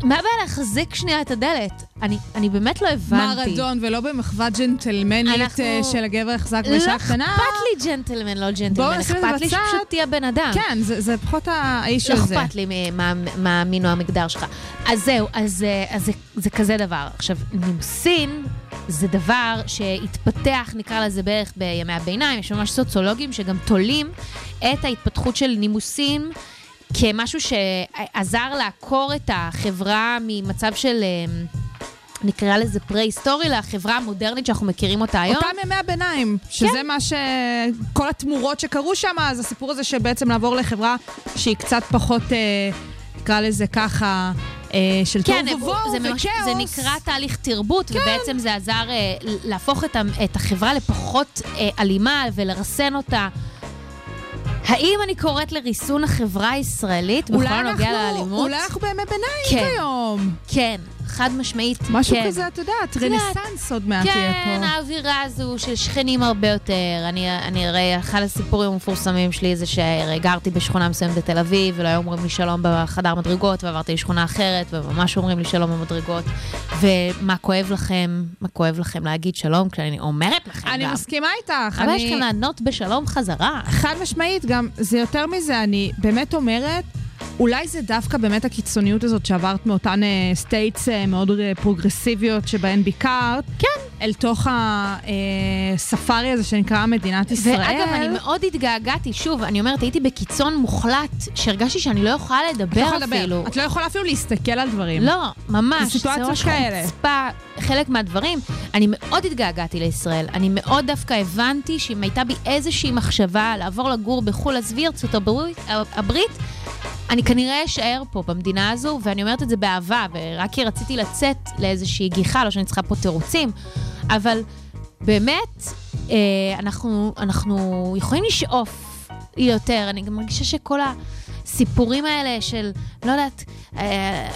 מה הבעיה להחזיק שנייה את הדלת? אני, אני באמת לא הבנתי. מרדון, ולא במחווה ג'נטלמנית אנחנו- אה, של הגבר החזק לא בשעה אכפת קטנה. לי ג'נטלמן, לא ג'נטלמן. אכפת לי בצד. שפשוט תהיה בן אדם. כן, זה זה פחות האיש לא הזה. אכפת לי מה- מה המין או המגדר שלך. אז זהו, אז, אה, אז זה, זה כזה דבר. עכשיו, נימוסין זה דבר שהתפתח, נקרא לזה בערך בימי הביניים, יש ממש סוציולוגים שגם תולים את ההתפתחות של נימוסים כמשהו שעזר לעקור את החברה ממצב של... אה, נקרא לזה פרה-היסטורי לחברה המודרנית שאנחנו מכירים אותה היום. אותם ימי הביניים, שזה כן. מה ש... כל התמורות שקרו שם, אז הסיפור הזה שבעצם לעבור לחברה שהיא קצת פחות, אה, נקרא לזה ככה, של כן, תוהו ובוהו וכאוס. זה נקרא תהליך תרבות, כן. ובעצם זה עזר אה, להפוך את, את החברה לפחות אה, אלימה ולרסן אותה. האם אני קוראת לריסון החברה הישראלית בכל הנוגע לאלימות? אולי אנחנו בימי ביניים כן. כיום. כן, חד משמעית, משהו כן. כזה, את יודעת, רנסאנס עוד מעט יהיה כן, פה. האווירה הזו של שכנים הרבה יותר. אני, אני הרי, אחד הסיפורים המפורסמים שלי זה שהרי גרתי בשכונה מסוימת בתל אביב, ולא היו אומרים לי שלום בחדר מדרגות, ועברתי לשכונה אחרת, וממש אומרים לי שלום במדרגות. ומה כואב לכם, מה כואב לכם להגיד שלום, כשאני אומרת לכם אני גם. מסכימה איתך. אבל יש אני- לכם לענות בשלום חזרה. חד משמעית, גם זה יותר מזה, אני באמת אומרת, אולי זה דווקא באמת הקיצוניות הזאת שעברת מאותן states מאוד אה, פרוגרסיביות שבהן ביקרת, כן. אל תוך הספארי הזה שנקרא מדינת ישראל. ואגב, אני מאוד התגעגעתי, שוב, אני אומרת, הייתי בקיצון מוחלט, שהרגשתי שאני לא יכולה את לדבר לא יכולה לדבר. אפילו. את לא יכולה אפילו להסתכל על דברים. לא, ממש. סיטואציות כאלה. חוצפה, חלק מהדברים. אני מאוד התגעגעתי לישראל. אני מאוד דווקא הבנתי שאם הייתה בי איזושהי מחשבה לעבור לגור בחו"ל, עזבי ארצות הברית, הברית, אני כנראה אשאר פה במדינה הזו, ואני אומרת את זה באהבה, ורק כי רציתי לצאת לאיזושהי גיחה, לא שאני צריכה פה תירוצים, אבל באמת, אה, אנחנו, אנחנו יכולים לשאוף יותר. אני גם מרגישה שכל הסיפורים האלה של, לא יודעת, אה,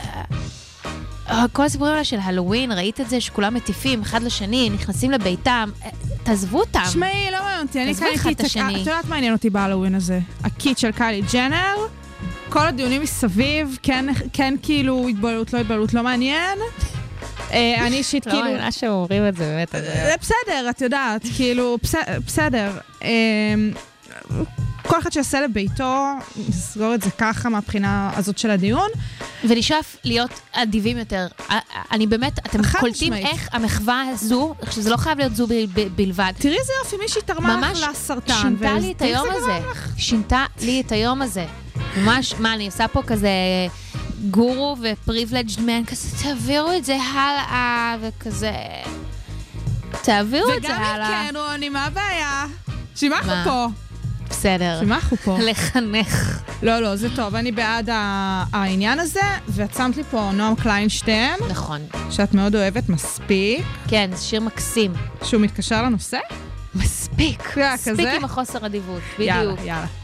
כל הסיפורים האלה של הלואוין, ראית את זה שכולם מטיפים אחד לשני, נכנסים לביתם, אה, תעזבו אותם. תשמעי, לא מעניין אותי, אני קניתי את את השני. את יודעת מה עניין אותי בהלואוין הזה? הקיט של קיילי ג'נר, כל הדיונים מסביב, כן, כן כאילו התבוללות, לא התבוללות, לא מעניין. אה, אני אישית כאילו... שאומרים את זה באמת. זה בסדר, את יודעת, כאילו, בס- בסדר. אה, כל אחד שיעשה לביתו, נסגור את זה ככה מהבחינה הזאת של הדיון. ונשאף להיות אדיבים יותר. אני באמת, אתם קולטים משמעית. איך המחווה הזו, שזה לא חייב להיות זו ב- ב- בלבד. תראי איזה יופי, מישהי תרמה ממש לך לסרטן. שינתה ואז לי את היום זה הזה. לך. שינתה לי את היום הזה. ממש, מה, אני עושה פה כזה גורו ופריבילג'ד מן, כזה תעבירו את זה הלאה, וכזה... תעבירו את זה וגם אם הלאה. כן, רוני, מה הבעיה? מה? פה? בסדר. אנחנו פה? לחנך. לא, לא, זה טוב, אני בעד העניין הזה, ואת שמת לי פה נועם קליינשטיין, נכון. שאת מאוד אוהבת מספיק, כן, זה שיר מקסים. שהוא מתקשר לנושא. מספיק. מספיק? עם החוסר אדיבות. יאללה, בדיוק. יאללה. יום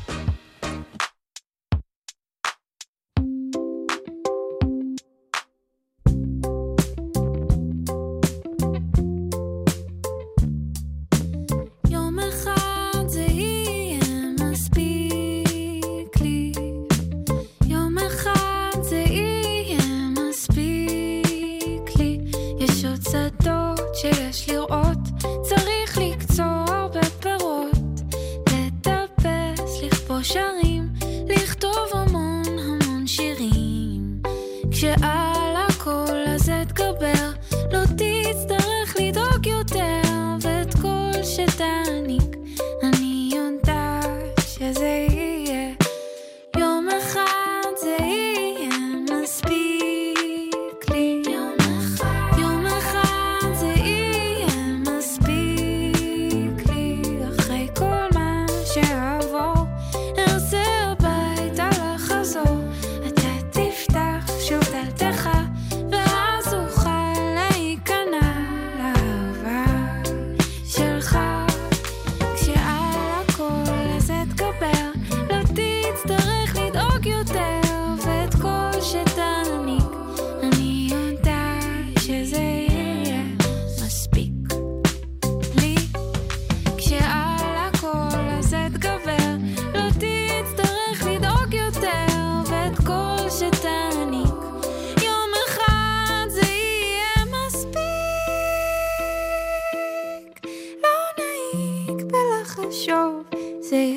show.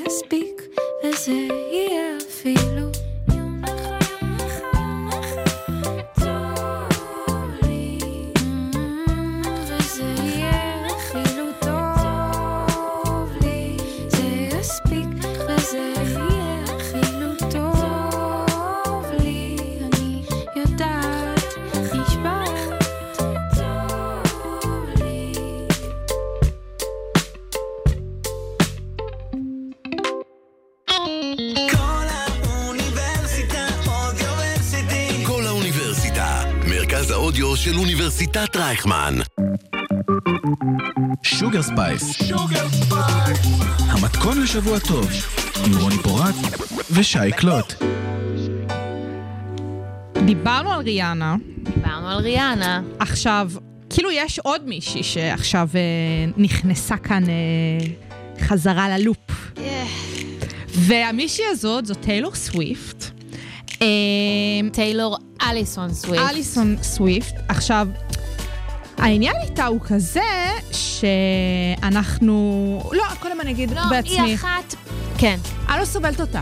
I speak as if. אוניברסיטת רייכמן. שוגר ספייס. המתכון לשבוע טוב, עם רוני פורט ושי קלוט. דיברנו על ריאנה, דיברנו על ריאנה. עכשיו, כאילו יש עוד מישהי שעכשיו אה, נכנסה כאן אה, חזרה ללופ. והמישהי הזאת זו טיילור סוויפט. אה, טיילור אליסון סוויפט. אליסון סוויפט. עכשיו, העניין איתה הוא כזה שאנחנו... לא, קודם אני אגיד לא, בעצמי. היא אחת... כן. אני לא סובלת אותה.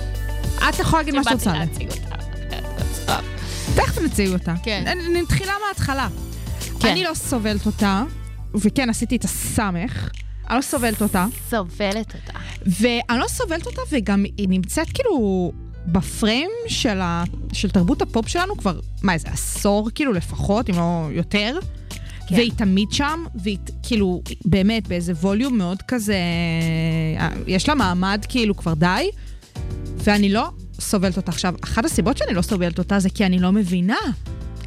[laughs] את יכולה להגיד מה שאת רוצה. אותה. תכף נציג אותה. כן. נ- נתחילה מההתחלה. כן. אני לא סובלת אותה, וכן, עשיתי את הסמך. אני לא סובלת אותה, סובלת אותה. ואני לא סובלת אותה, וגם היא נמצאת כאילו בפריים של, ה... של תרבות הפופ שלנו כבר, מה, איזה עשור כאילו לפחות, אם לא יותר. כן. והיא תמיד שם, והיא כאילו, באמת, באיזה ווליום מאוד כזה, אה, יש לה מעמד כאילו כבר די, ואני לא סובלת אותה. עכשיו, אחת הסיבות שאני לא סובלת אותה זה כי אני לא מבינה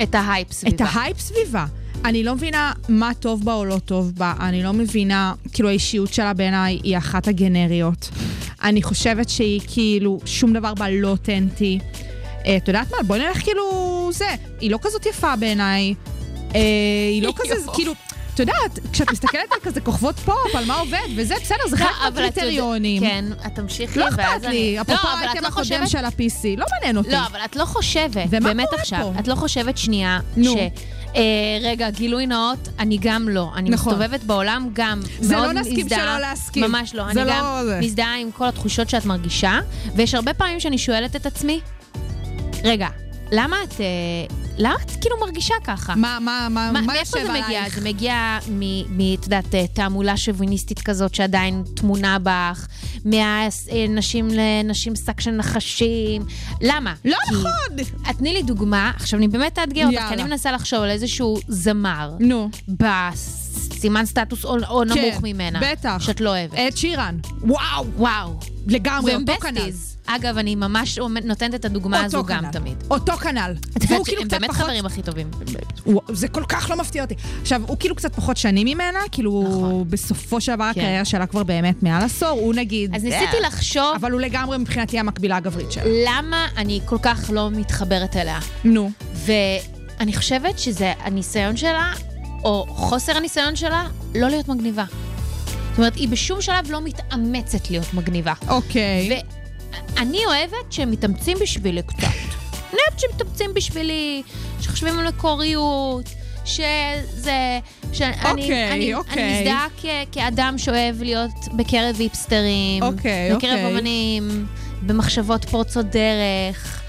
את ההייפ סביבה. את ההייפ סביבה. אני לא מבינה מה טוב בה או לא טוב בה, אני לא מבינה, כאילו האישיות שלה בעיניי היא אחת הגנריות. אני חושבת שהיא כאילו, שום דבר בה לא אותנטי. אה, את יודעת מה? בואי נלך כאילו זה. היא לא כזאת יפה בעיניי. אה, היא לא [laughs] כזה. כאילו... את יודעת, כשאת מסתכלת על כזה כוכבות פופ, על מה עובד, וזה בסדר, זה חלק לא, יודעת- מהקריטריונים. כן, את תמשיכי, לא ואז אכפת אני... לי, לא, אפרופו אבל את האייטם לא הקודם. של ה-PC, לא מעניין אותי. לא, אבל את לא חושבת, באמת עכשיו? את לא חושבת שנייה. ש... אה, רגע, גילוי נאות, אני גם לא. אני נכון. מסתובבת בעולם גם זה מאוד לא נסכים מזדהה- שלא להסכים. ממש לא. אני לא גם זה. מזדהה עם כל התחושות שאת מרגישה, ויש הרבה פעמים שאני שואלת את עצמי, רגע, למה את... אה, למה את כאילו מרגישה ככה? מה, מה, מה, מה, מה מאיפה יושב זה מגיע? עלייך? זה מגיע מ-. את יודעת, אה, תעמולה שוביניסטית כזאת שעדיין טמונה בך, מהנשים לנשים שק של נחשים. למה? לא כי- נכון! תני לי דוגמה, עכשיו אני באמת אאתגר אותך, כי. אני מנסה לחשוב על איזשהו זמר נו. בסימן סטטוס או, או כן, נמוך ממנה. בטח. שאת לא אוהבת. את שירן. וואו, וואו. לגמרי, אותו כנ"ל. אגב, אני ממש נותנת את הדוגמה הזו גם כנ"ל. תמיד. אותו כנ"ל. והוא כאילו קצת באמת פחות... חברים הכי טובים. זה כל כך לא מפתיע אותי. עכשיו, הוא כאילו קצת פחות שנים ממנה, כאילו, נכון. בסופו של דבר כן. הקריירה שלה כבר באמת מעל עשור, הוא נגיד... אז אה, ניסיתי לחשוב אבל הוא לגמרי מבחינתי המקבילה הגברית שלה. למה אני כל כך לא מתחברת אליה. נו. ואני חושבת שזה הניסיון שלה, או חוסר הניסיון שלה, לא להיות מגניבה. זאת אומרת, היא בשום שלב לא מתאמצת להיות מגניבה. אוקיי. ואני אוהבת שהם מתאמצים בשבילי קצת. אני אוהבת שמתאמצים בשבילי, שחושבים על מקוריות, שזה... שאני אוקיי, אני, אוקיי. אני מזדהה כ, כאדם שאוהב להיות בקרב היפסטרים. אוקיי, בקרב אוקיי. אמנים, במחשבות פורצות דרך.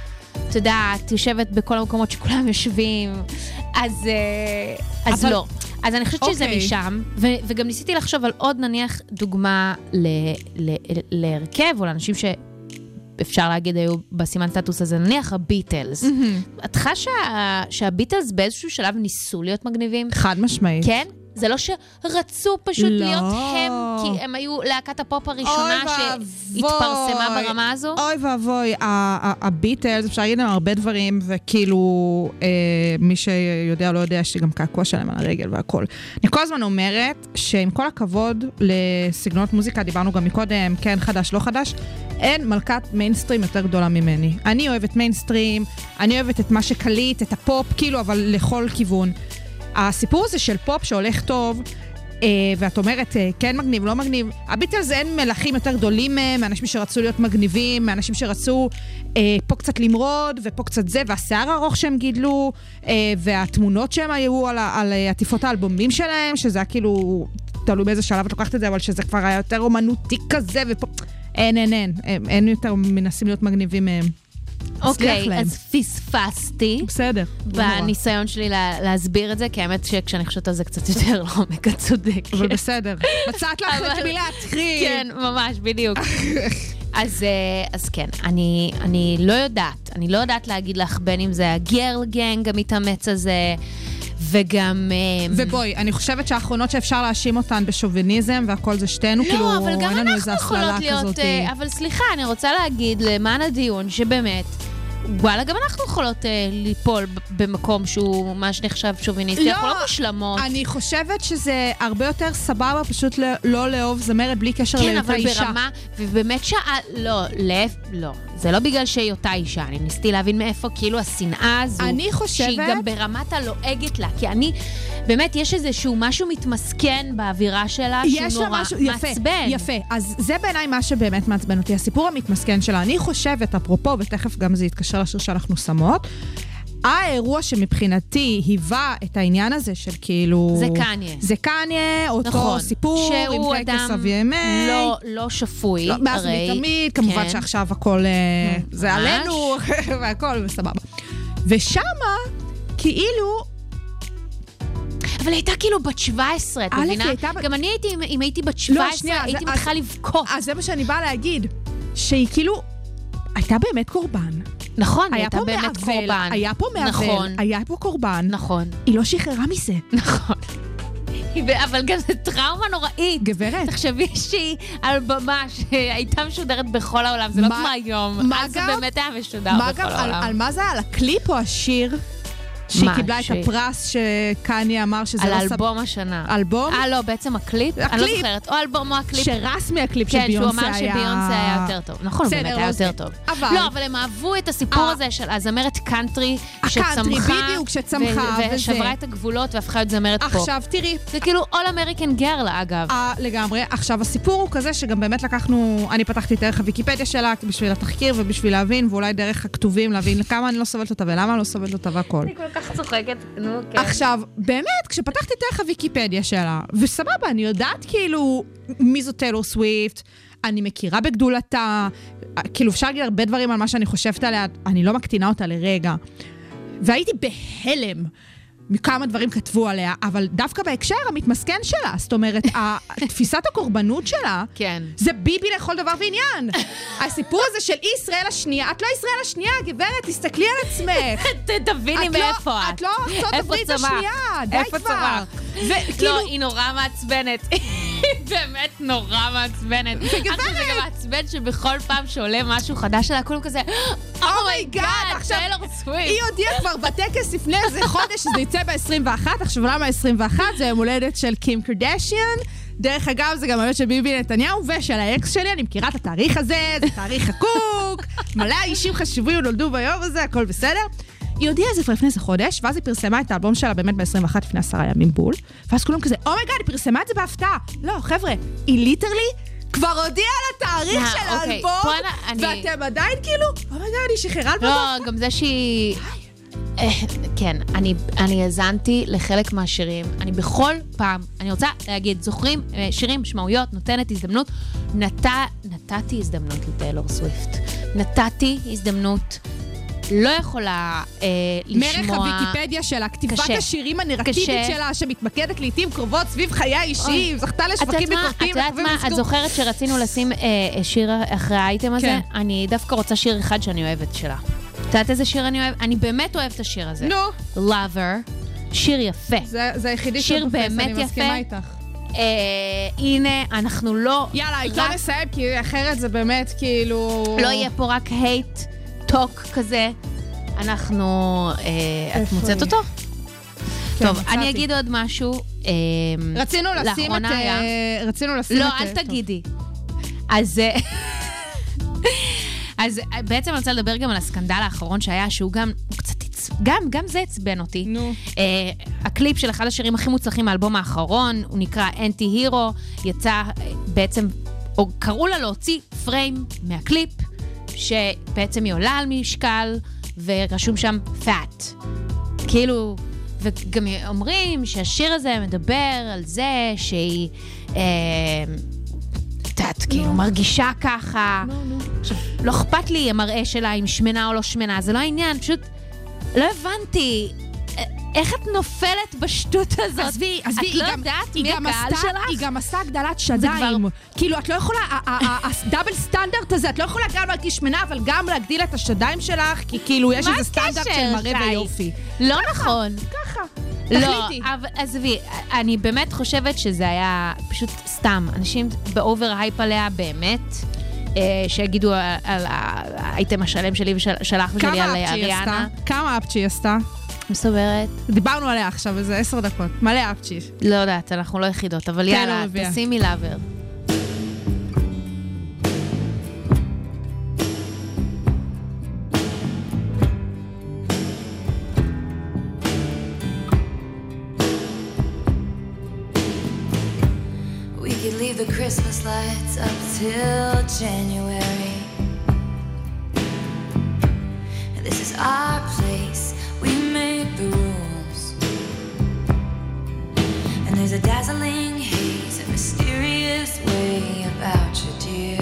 את יודעת, יושבת בכל המקומות שכולם יושבים. אז, אה, אז אבל- לא. אז אני חושבת שזה אוקיי. משם, ו- וגם ניסיתי לחשוב על עוד נניח דוגמה ל- ל- להרכב, או לאנשים שאפשר להגיד היו בסימן סטטוס הזה, נניח הביטלס. את חשה שהביטלס באיזשהו שלב ניסו להיות מגניבים? חד משמעית. כן? זה לא שרצו פשוט לא. להיות הם, כי הם היו להקת הפופ הראשונה שהתפרסמה. ברמה הזו? אוי ואבוי, הביטלס, אפשר להגיד להם הרבה דברים, וכאילו, אה, מי שיודע או לא יודע, יש לי גם קעקוע שלהם על הרגל והכל. אני כל הזמן אומרת שעם כל הכבוד לסגנונות מוזיקה, דיברנו גם מקודם, כן חדש, לא חדש, אין מלכת מיינסטרים יותר גדולה ממני. אני אוהבת מיינסטרים, אני אוהבת את מה שקליט, את הפופ, כאילו, אבל לכל כיוון. הסיפור הזה של פופ שהולך טוב, אה, ואת אומרת, אה, כן מגניב, לא מגניב, הביטלס אין מלכים יותר גדולים מהם, מאנשים שרצו להיות מגניבים, מאנשים שרצו אה, פה קצת למרוד, ופה קצת זה, והשיער הארוך שהם גידלו, אה, והתמונות שהם היו על, על אה, עטיפות האלבומים שלהם, שזה היה כאילו, תלוי באיזה שלב את לוקחת את זה, אבל שזה כבר היה יותר אומנותי כזה, ופה... אין, אין, אין, אין, אין יותר מנסים להיות מגניבים מהם. אוקיי, להם. אז פספסתי. בסדר. בניסיון שלי לה, להסביר את זה, כי האמת שכשאני חושבת על זה קצת יותר [laughs] לעומק, את צודקת. אבל בסדר. מצאת לך את מי להתחיל. כן, ממש, בדיוק. [laughs] אז, אה, אז כן, אני, אני לא יודעת, אני לא יודעת להגיד לך בין אם זה הגרל גנג המתאמץ הזה, וגם... אה, ובואי, אני חושבת שהאחרונות שאפשר להאשים אותן בשוביניזם והכל זה שתינו, כאילו, לא, אבל גם אין לנו איזו אנחנו הסללה יכולות להיות... כזאת. אה, אבל סליחה, אני רוצה להגיד למען הדיון, שבאמת, וואלה, גם אנחנו יכולות אה, ליפול במקום שהוא מה שנחשב שוביניסטי. אנחנו לא מושלמות. אני חושבת שזה הרבה יותר סבבה פשוט ל- לא לאהוב זמרת בלי קשר כן, אבל אישה. ברמה, ובאמת שעה, לא, להפ... לא. זה לא בגלל שהיא אותה אישה, אני ניסיתי להבין מאיפה כאילו השנאה הזו. אני חושבת- שהיא גם ברמת הלועגת לה, כי אני, באמת, יש איזשהו משהו מתמסכן באווירה שלה, שהוא נורא משהו, יפה, מעצבן. יפה. אז זה בעיניי מה שבאמת מעצבן אותי, הסיפור המתמסכן שלה. אני חושבת, אפרופו, ותכף גם זה יתקשר לשיר שאנחנו שמות, האירוע שמבחינתי היווה את העניין הזה של כאילו... זה קניה. זה קניה, אותו נכון. סיפור עם טקס אדם ה-VMA. לא, לא שפוי, לא, מאז הרי. ומתמיד, כמובן כן. שעכשיו הכל אה, זה ממש. עלינו, [laughs] והכל סבבה. ושמה, כאילו, אבל הייתה כאילו בת 17, את מבינה? הייתה גם אני הייתי, אם- הייתי בת לא, 17, שנייה, הייתי זה- מתחילה לבכות. אז זה מה שאני באה להגיד, שהיא כאילו הייתה באמת קורבן. נכון, היא היה הייתה פה באמת מעוול, קורבן. היה פה מעוול, נכון, היה פה קורבן. נכון, היא לא שחררה מזה. נכון. אבל גם זו טראומה נוראית. גברת. תחשבי שהיא על במה שהייתה משודרת בכל העולם, זה לא מה- כמו היום. מה אז זה גם- באמת היה משודר מה בכל גם, העולם. על מה זה? על הקליפ או השיר? שהיא מה, קיבלה את שהיא- הפרס שקניה אמר שזה על לא סב... אלבום השנה. אלבום? אה, לא, בעצם הקליפ? אני לא הקליפ. זוכרת. או אלבום או הקליפ. שרסמי הקליפ של כן, שהוא ביונסה אמר היה... שביונסה היה יותר טוב. נכון, הוא באמת היה. יותר טוב. אבל- לא, אבל הם אהבו את הסיפור אה. הזה של הזמרת קאנטרי שצמחה. הקאנטרי, בדיוק, שצמחה, ו- וזה. ושברה את הגבולות והפכה להיות זמרת פופ. עכשיו, תראי, זה כאילו All American Girl, אגב. אה, לגמרי. עכשיו, הסיפור הוא כזה שגם באמת לקחנו, אני פתחתי את דרך הוויקיפדיה שלה בשביל התחקיר ובשביל להבין, ואולי דרך הכתובים להבין כמה אני לא סובלת אותה ולמה אני לא סובלת אותה והכל. אני כל כך צוחקת, נו, כן. עכשיו, באמת, כשפתחתי את דרך הוויקיפדיה שלה, וסבבה, אני יודעת כאילו מי זו טיילור סוויפט, אני מכירה בגדולתה, כאילו אפשר להגיד הרבה דברים על מה שאני חושבת עליה, אני לא מקטינה אותה לרגע. והייתי בהלם מכמה דברים כתבו עליה, אבל דווקא בהקשר המתמסכן שלה, זאת אומרת, [laughs] תפיסת הקורבנות שלה, כן. זה ביבי לכל דבר ועניין. [laughs] הסיפור הזה של אי ישראל השנייה, את לא ישראל השנייה, גברת, תסתכלי על עצמך. [laughs] תביני לא- מאיפה את. את לא ארצות איפה הברית צמח? השנייה, די איפה כבר. צמח? וכאילו, לא, היא נורא מעצבנת. היא [laughs] באמת נורא מעצבנת. עכשיו זה גם מעצבן שבכל פעם שעולה משהו חדש עליה, כולם כזה, oh my god, טיילור סוויפט. היא הודיעה כבר בטקס לפני איזה חודש שזה יצא ב-21, עכשיו למה 21? זה יום הולדת של קים קרדשיאן. דרך אגב, זה גם היום של ביבי נתניהו ושל האקס שלי, אני מכירה את התאריך הזה, זה תאריך חקוק, מלא אישים חשובים נולדו ביום הזה, הכל בסדר. היא הודיעה את זה כבר לפני איזה חודש, ואז היא פרסמה את האלבום שלה באמת ב-21 לפני עשרה ימים בול, ואז כולם כזה, oh my god, היא פרסמה את זה בהפתעה. לא, חבר'ה, היא literally כבר הודיעה על התאריך מה, של אוקיי, האלבום, ואתם עדיין כאילו, oh my god, היא שחררה אלבום לא, גם זה שהיא... אה, כן, אני, אני האזנתי לחלק מהשירים. אני בכל פעם, אני רוצה להגיד, זוכרים אה, שירים, משמעויות, נותנת הזדמנות. נת, נתתי הזדמנות לטיילור סוויפט. נתתי הזדמנות. לא יכולה אה, לשמוע... מרך הוויקיפדיה שלה, כתיבת קשה. השירים הנרטיבית קשה. שלה, שמתמקדת לעיתים קרובות סביב חיי האישיים, זכתה לשווקים מה, את ביקורתיים. יודעת מה, את זוכרת שרצינו לשים אה, אה, שיר אחרי האייטם הזה? כן. אני דווקא רוצה שיר אחד שאני אוהבת שלה. את יודעת איזה שיר אני אוהבת? אני באמת אוהבת את השיר הזה. נו, Lover, שיר יפה. זה זה היחידי שתופס, באמת אני מסכימה יפה. איתך. אה, הנה, אנחנו לא... יאללה, איתו רק- נסיים, כי אחרת זה באמת כאילו... לא יהיה פה רק הייט, טוק כזה. אנחנו... אה, את מוצאת? אותו? כן, טוב, מצאתי. אני אגיד עוד משהו. אה, רצינו לשים את... היה- אה, רצינו לשים את... לא, אה, אל טוב. תגידי. אז... אה, [laughs] אז אה, בעצם אני רוצה לדבר גם על ה scandal האחרון שהיה, שהוא גם, הוא קצת, גם, גם זה עצבן אותי. נו. אה, הקליפ של אחד השירים הכי מוצלחים מהאלבום האחרון, הוא נקרא Anti-Hero, יצא אה, בעצם, או קראו לה להוציא פריים מהקליפ, שבעצם היא עולה על משקל, ורשום שם fat. כאילו, וגם אומרים שהשיר הזה מדבר על זה שהיא, אה, את יודעת, כאילו, מרגישה ככה. עכשיו, לא אכפת לי המראה שלה אם שמנה או לא שמנה, זה לא העניין, פשוט לא הבנתי. איך את נופלת בשטות הזאת? עזבי, עזבי, את לא יודעת מי הקהל שלך? היא גם עשתה הגדלת שדיים. כאילו, את לא יכולה, הדאבל סטנדרט הזה, את לא יכולה גם להרגיש שמנה, אבל גם להגדיל את השדיים שלך, כי כאילו, יש איזה סטנדרט של מראה? ויופי. לא נכון. ככה. לא, תחליטי. אבל עזבי, אני באמת חושבת שזה היה פשוט סתם. אנשים ב over hype עליה באמת. אה, שיגידו על- האייטם השלם שלי ושלך ושלי על? אריאנה. כמה אפצ'י עשתה? אומרת, דיברנו עליה עכשיו איזה עשר דקות. מלא אפצ'י. לא יודעת, אנחנו לא יחידות, אבל תן יאללה, רביעייה. תשימי Lover. We could leave the Christmas lights up till January. This is our place, dazzling haze, a mysterious way about you, dear.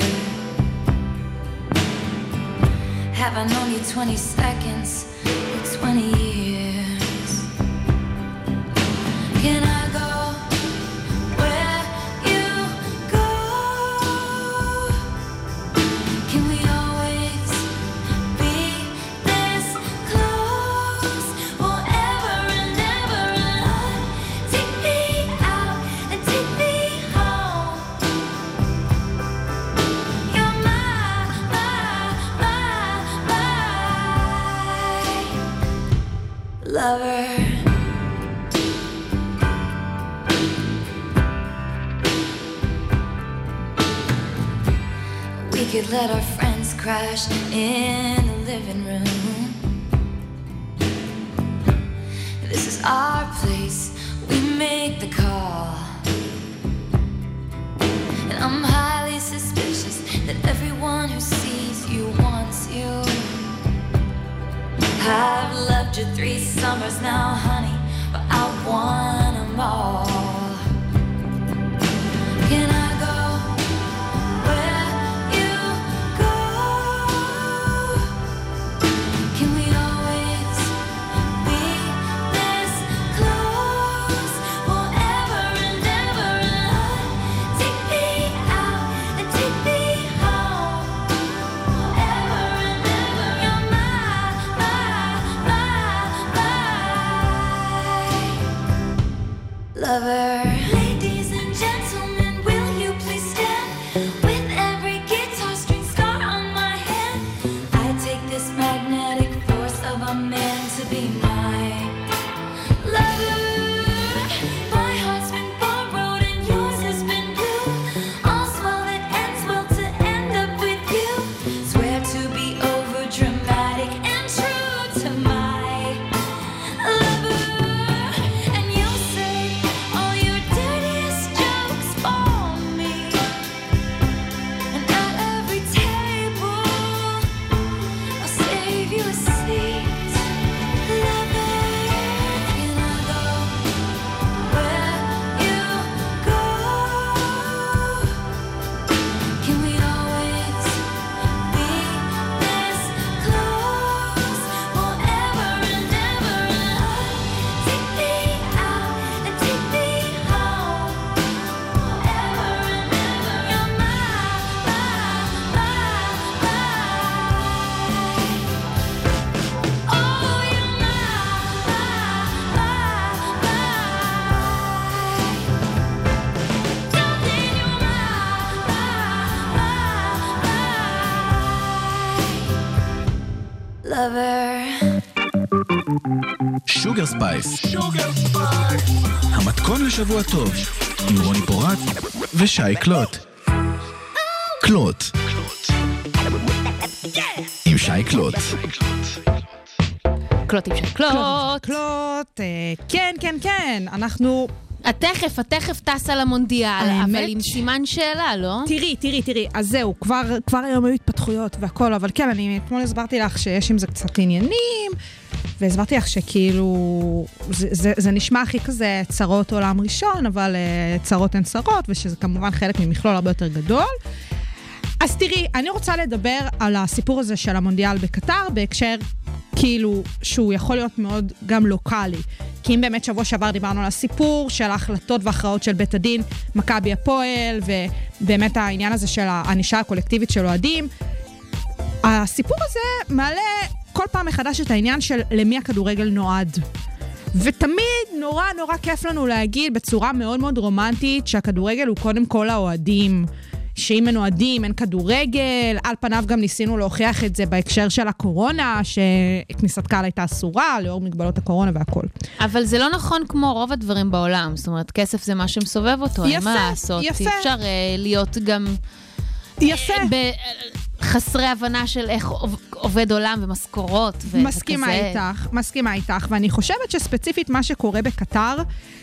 Have I known you 20 seconds or 20 crashed in. meant to be mine. לשבוע טוב, עם רוני פורט ושי קלוט. קלוט. עם שי קלוט. קלוטים של קלוט. קלוט, אה, כן, כן, כן, אנחנו... התכף, התכף טסה למונדיאל, האמת אבל עם סימן שאלה, לא? תראי, תראי, תראי, אז זהו, כבר, כבר היום היו התפתחויות והכל, אבל כן, אני אתמול הסברתי לך שיש עם זה קצת עניינים, והסברתי לך שכאילו, זה, זה, זה נשמע הכי כזה צרות עולם ראשון, אבל uh, צרות הן צרות, ושזה כמובן חלק ממכלול הרבה יותר גדול. אז תראי, אני רוצה לדבר על הסיפור הזה של המונדיאל בקטר, בהקשר כאילו שהוא יכול להיות מאוד גם לוקאלי. כי אם באמת שבוע שעבר דיברנו על הסיפור של ההחלטות וההכרעות של בית הדין, מכבי הפועל, ובאמת העניין הזה של הענישה הקולקטיבית של אוהדים, הסיפור הזה מעלה כל פעם מחדש את העניין של למי הכדורגל נועד. ותמיד נורא נורא כיף לנו להגיד בצורה מאוד מאוד רומנטית שהכדורגל הוא קודם כל האוהדים. שאם אין אוהדים, אין כדורגל. על פניו גם ניסינו להוכיח את זה בהקשר של הקורונה, שכניסת קהל הייתה אסורה, לאור מגבלות הקורונה והכל. אבל זה לא נכון כמו רוב הדברים בעולם. זאת אומרת, כסף זה מה שמסובב אותו, אין יפה, מה לעשות. יפה. אי אפשר אה, להיות גם... יפה. ב- חסרי הבנה של איך עוב- עובד עולם ומשכורות ו- מסכימה וכזה. איתך, מסכימה איתך, ואני חושבת שספציפית מה שקורה בקטר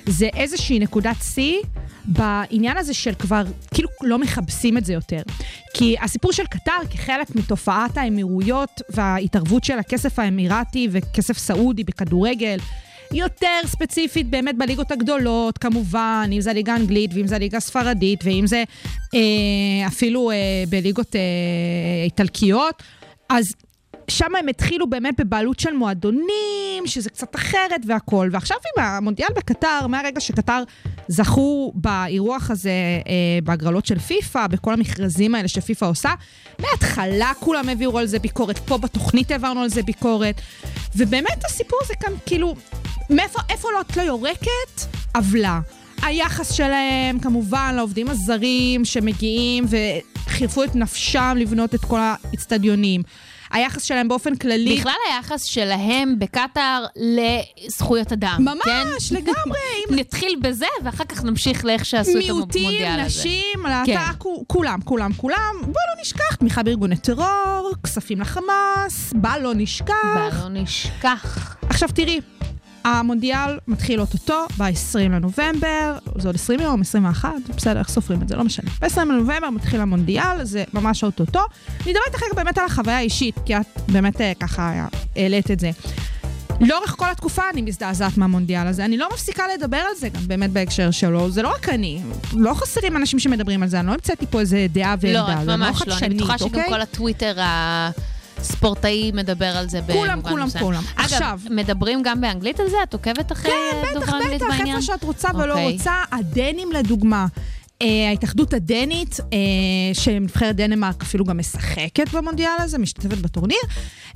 זה איזושהי נקודת שיא בעניין הזה של כבר, כאילו לא מכבסים את זה יותר. כי הסיפור של קטר כחלק מתופעת האמירויות וההתערבות של הכסף האמירתי וכסף סעודי בכדורגל, יותר ספציפית באמת בליגות הגדולות, כמובן, אם זה הליגה האנגלית ואם זה הליגה הספרדית ואם זה אה, אפילו אה, בליגות אה, איטלקיות, אז שם הם התחילו באמת בבעלות של מועדונים, שזה קצת אחרת והכל. ועכשיו עם המונדיאל בקטר, מהרגע שקטר זכו באירוח הזה אה, בהגרלות של פיפא, בכל המכרזים האלה שפיפא עושה, מההתחלה כולם העבירו על זה ביקורת, פה בתוכנית העברנו על זה ביקורת. ובאמת הסיפור הזה כאן, כאילו, מאיפה, איפה לא את לא יורקת? עוולה. היחס שלהם, כמובן, לעובדים הזרים שמגיעים וחירפו את נפשם לבנות את כל האצטדיונים. היחס שלהם באופן כללי... בכלל היחס שלהם בקטאר לזכויות אדם. ממש, כן? לגמרי. [laughs] נתחיל בזה, ואחר כך נמשיך לאיך שעשו את מיעוטים, המונדיאל הזה. נשים, כן. להט"ב, כו- כולם, כולם, כולם. בוא לא נשכח, תמיכה בארגוני טרור, כספים לחמאס, בל לא נשכח. בל לא נשכח. עכשיו תראי, המונדיאל מתחיל אוטוטו ב-20 לנובמבר, זה עוד 20 יום, 21, בסדר, איך סופרים את זה, לא משנה. ב-20 לנובמבר מתחיל המונדיאל, זה ממש אוטוטו. אני אדבר איתך רגע באמת על החוויה האישית, כי את באמת אה, ככה העלית את זה. לאורך כל התקופה אני מזדעזעת מהמונדיאל הזה, אני לא מפסיקה לדבר על זה גם באמת בהקשר שלו, זה לא רק אני, לא חסרים אנשים שמדברים על זה, אני לא המצאתי פה איזה דעה ועמדה, לא, את ממש לא. אני בטוחה שגם אוקיי? כל הטוויטר הספורטאי מדבר על זה כולם, במובן כולם, מסוים. כולם. אגב, עכשיו- מדברים גם באנגלית על זה? את עוקבת אחרי כן, דובר בטח, אנגלית בטח, בעניין? איפה שאת רוצה ולא אוקיי. רוצה. הדנים לדוגמה. אה, ההתאחדות הדנית, אה, שנבחרת דנמרק אפילו גם משחקת במונדיאל הזה, משתתפת בטורניר,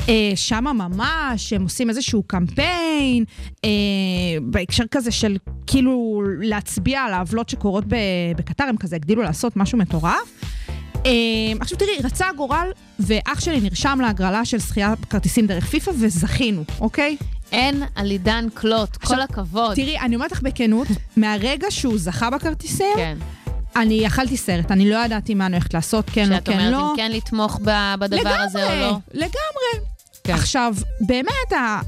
אה, שם ממש הם עושים איזשהו קמפיין, אה, בהקשר כזה של כאילו להצביע על העוולות שקורות בקטר, הם כזה הגדילו לעשות משהו מטורף. אה, עכשיו תראי, רצה הגורל, ואח שלי נרשם להגרלה של זכייה בכרטיסים דרך פיפא, וזכינו, אוקיי? אין על עידן קלוט, כל עכשיו, הכבוד. תראי, אני אומרת לך בכנות, מהרגע שהוא זכה בכרטיסים, כן. אני אכלתי סרט, אני לא ידעתי מה אני הולכת לעשות, כן, לא, שאת כן, אומרת לא. אם כן לתמוך בדבר הזה או לא. לגמרי. כן. עכשיו, באמת, ה...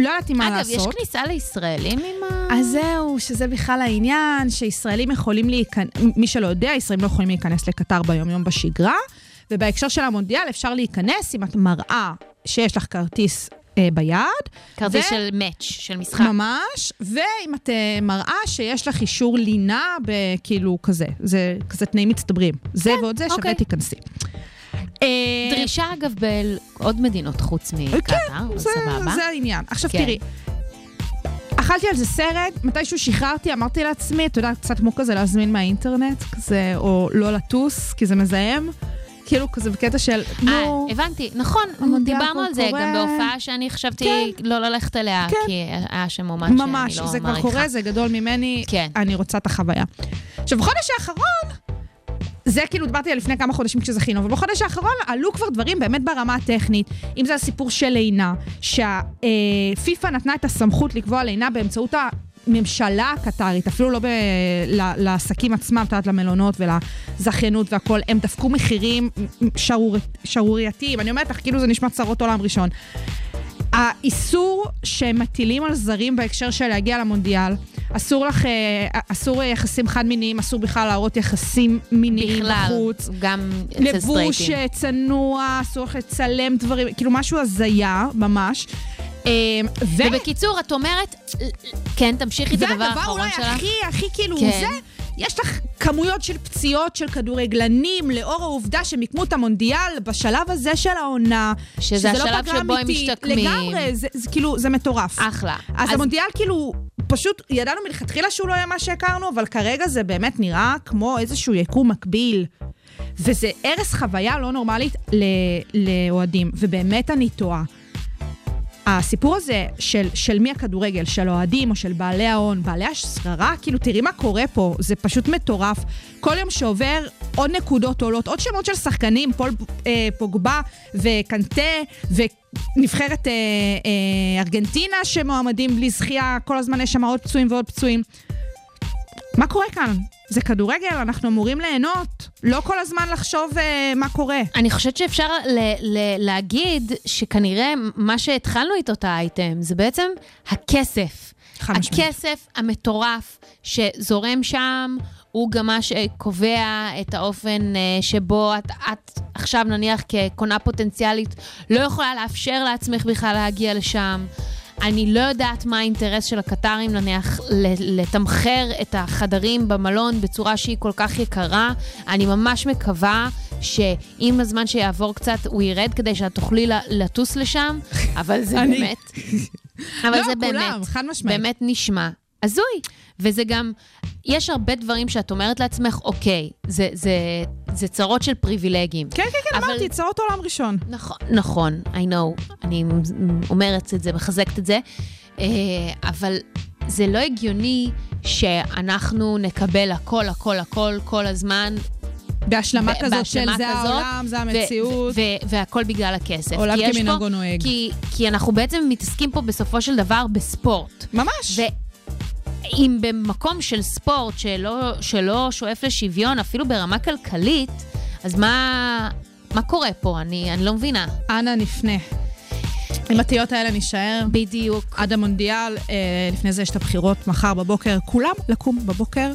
לא ידעתי מה אגב, לעשות. יש כניסה לישראלים עם ה... אז זהו, שזה בכלל העניין, שישראלים יכולים להיכנס, מי שלא יודע, ישראלים לא יכולים להיכנס לקטר ביום-יום בשגרה, ובהקשר של המונדיאל אפשר להיכנס אם את מראה שיש לך כרטיס אה, ביד. כרטיס ו- של מאץ', של משחק. ממש, ואם את אה, מראה שיש לך אישור לינה בכאילו כזה, זה כזה תנאים מצטברים. זה ועוד זה, שווה אוקיי. תיכנסי. אה, דרישה, אגב, בעוד מדינות חוץ מקטאר, כן, אז זה, סבבה. זה העניין. עכשיו כן. תראי, אכלתי על זה סרט, מתישהו שחררתי, אמרתי לעצמי, את יודעת, קצת כמו כזה להזמין מהאינטרנט, כזה, או לא לטוס, כי זה מזהם. כאילו, כזה בקטע של, אה, נו, הבנתי, נכון, דיברנו על זה קורה. גם בהופעה שאני חשבתי כן. לא ללכת אליה, כן. כי היה שם אומן שאני לא מעריכה. ממש, זה כבר קורה, זה גדול ממני, כן. אני רוצה את החוויה. עכשיו, בחודש האחרון, זה כאילו דיברתי על לפני כמה חודשים כשזכינו, אבל בחודש האחרון עלו כבר דברים באמת ברמה הטכנית, אם זה הסיפור של לינה, שהפיפ"א נתנה את הסמכות לקבוע לינה באמצעות הממשלה הקטרית, אפילו לא ב- לעסקים עצמם, את יודעת, למלונות ולזכיינות והכול, הם דפקו מחירים שערור- שערורייתיים, אני אומרת לך, כאילו זה נשמע צרות עולם ראשון. האיסור שמטילים על זרים בהקשר של להגיע למונדיאל, אסור לך, אה, אסור יחסים חד-מיניים, אסור בכלל להראות יחסים מיניים בכלל, בחוץ. גם אצל לבוש סטרייטים. אה, צנוע, אסור לך לצלם דברים, כאילו משהו הזיה, ממש. אה, ו... ובקיצור, את אומרת, כן, תמשיכי את הדבר האחרון אולי שלך. הכי, הכי כאילו כן. זה, יש לך כמויות של פציעות של כדורגלנים, לאור העובדה שמיקמו את המונדיאל בשלב הזה של העונה. שזה לא השלב פגרה שבו הם. משתקמים. לגמרי, זה, זה כאילו, זה מטורף. אחלה. אז, אז- המונדיאל כאילו, פשוט ידענו מלכתחילה שהוא לא יהיה מה שהכרנו, אבל כרגע זה באמת נראה כמו איזשהו יקום מקביל. וזה הרס חוויה לא נורמלית לאוהדים, ובאמת אני טועה. הסיפור הזה של, של מי הכדורגל, של האוהדים או של בעלי ההון, בעלי השררה, כאילו, תראי מה קורה פה, זה פשוט מטורף. כל יום שעובר, עוד נקודות עולות, עוד שמות של שחקנים, פול אה, פוגבה וקנטה, ונבחרת אה, אה, ארגנטינה שמועמדים בלי זכייה, כל הזמן יש שם עוד פצועים ועוד פצועים. מה קורה כאן? זה כדורגל, אנחנו אמורים ליהנות, לא כל הזמן לחשוב אה, מה קורה. אני חושבת שאפשר ל- ל- להגיד שכנראה מה שהתחלנו איתו את האייטם זה בעצם הכסף. הכסף המטורף שזורם שם, הוא גם מה שקובע את האופן אה, שבו את, את עכשיו נניח כקונה פוטנציאלית לא יכולה לאפשר לעצמך בכלל להגיע לשם. אני לא יודעת מה האינטרס של הקטרים, נניח, לתמחר את החדרים במלון בצורה שהיא כל כך יקרה. אני ממש מקווה שעם הזמן שיעבור קצת, הוא ירד כדי שאת תוכלי לטוס לשם, אבל זה. באמת... אבל לא, זה כולם, באמת, חד משמעית. באמת נשמע הזוי. וזה גם, יש הרבה דברים שאת אומרת לעצמך, אוקיי, זה, זה, זה צרות של פריבילגים. כן, כן, כן, אבל- אמרתי, צרות עולם ראשון. נכון, נכון, I know, אני אומרת את זה, מחזקת את זה, אה, אבל זה לא הגיוני שאנחנו נקבל הכל, הכל, הכל, כל הזמן. בהשלמה כזאת של בהשלמה זה כזאת, העולם, זה המציאות. והכל בגלל הכסף. עולם כמנהגו נוהג. כי, כי אנחנו בעצם מתעסקים פה בסופו של דבר בספורט. ממש. ואם במקום של ספורט שלא, שלא שואף לשוויון, אפילו ברמה כלכלית, אז מה, מה קורה פה? אני, אני לא מבינה. אנא נפנה. עם התהיות האלה נישאר. בדיוק. עד המונדיאל, אה, לפני זה יש את הבחירות מחר בבוקר, כולם לקום בבוקר,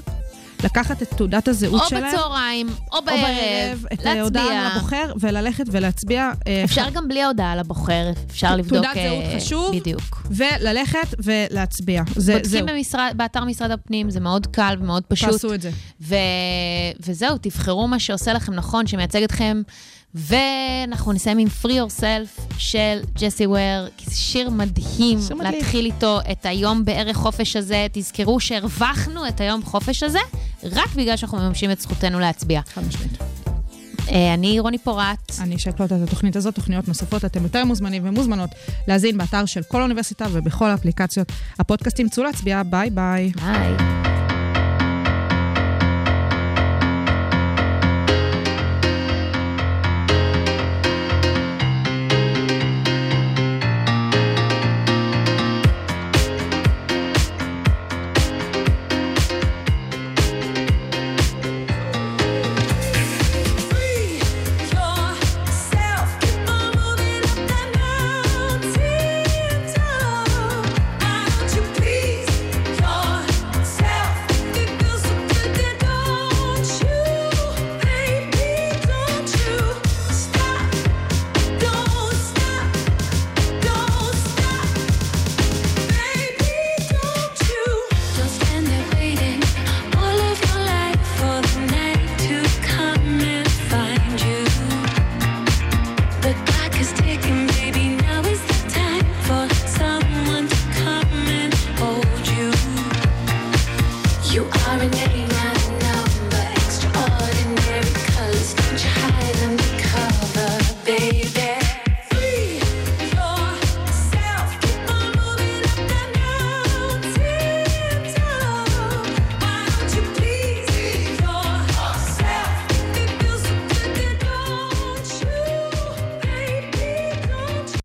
לקחת את תעודת הזהות או שלהם, בצהריים, או או בערב, בערב, את ההודעה להצביע. לבוחר, וללכת ולהצביע. אה, אפשר גם בלי ההודעה לבוחר, אפשר לבדוק... תעודת זהות אה, חשוב. בדיוק. וללכת ולהצביע. זה, בודקים במשרד, באתר משרד הפנים, זה מאוד קל ומאוד פשוט. תעשו את זה. ו... וזהו, תבחרו מה שעושה לכם נכון, שמייצג אתכם. ואנחנו נסיים עם Free Yourself של ג'סי וויר, כי זה שיר מדהים שיר. להתחיל איתו את היום בערך חופש הזה. תזכרו שהרווחנו את היום חופש הזה רק בגלל שאנחנו מממשים את זכותנו להצביע. חד משמעית. אה, אני רוני פורט. אני אשקלוט את התוכנית הזאת, תוכניות נוספות, אתם יותר מוזמנים ומוזמנות להזין באתר של כל האוניברסיטה ובכל האפליקציות. הפודקאסטים צאו להצביע, ביי ביי. ביי.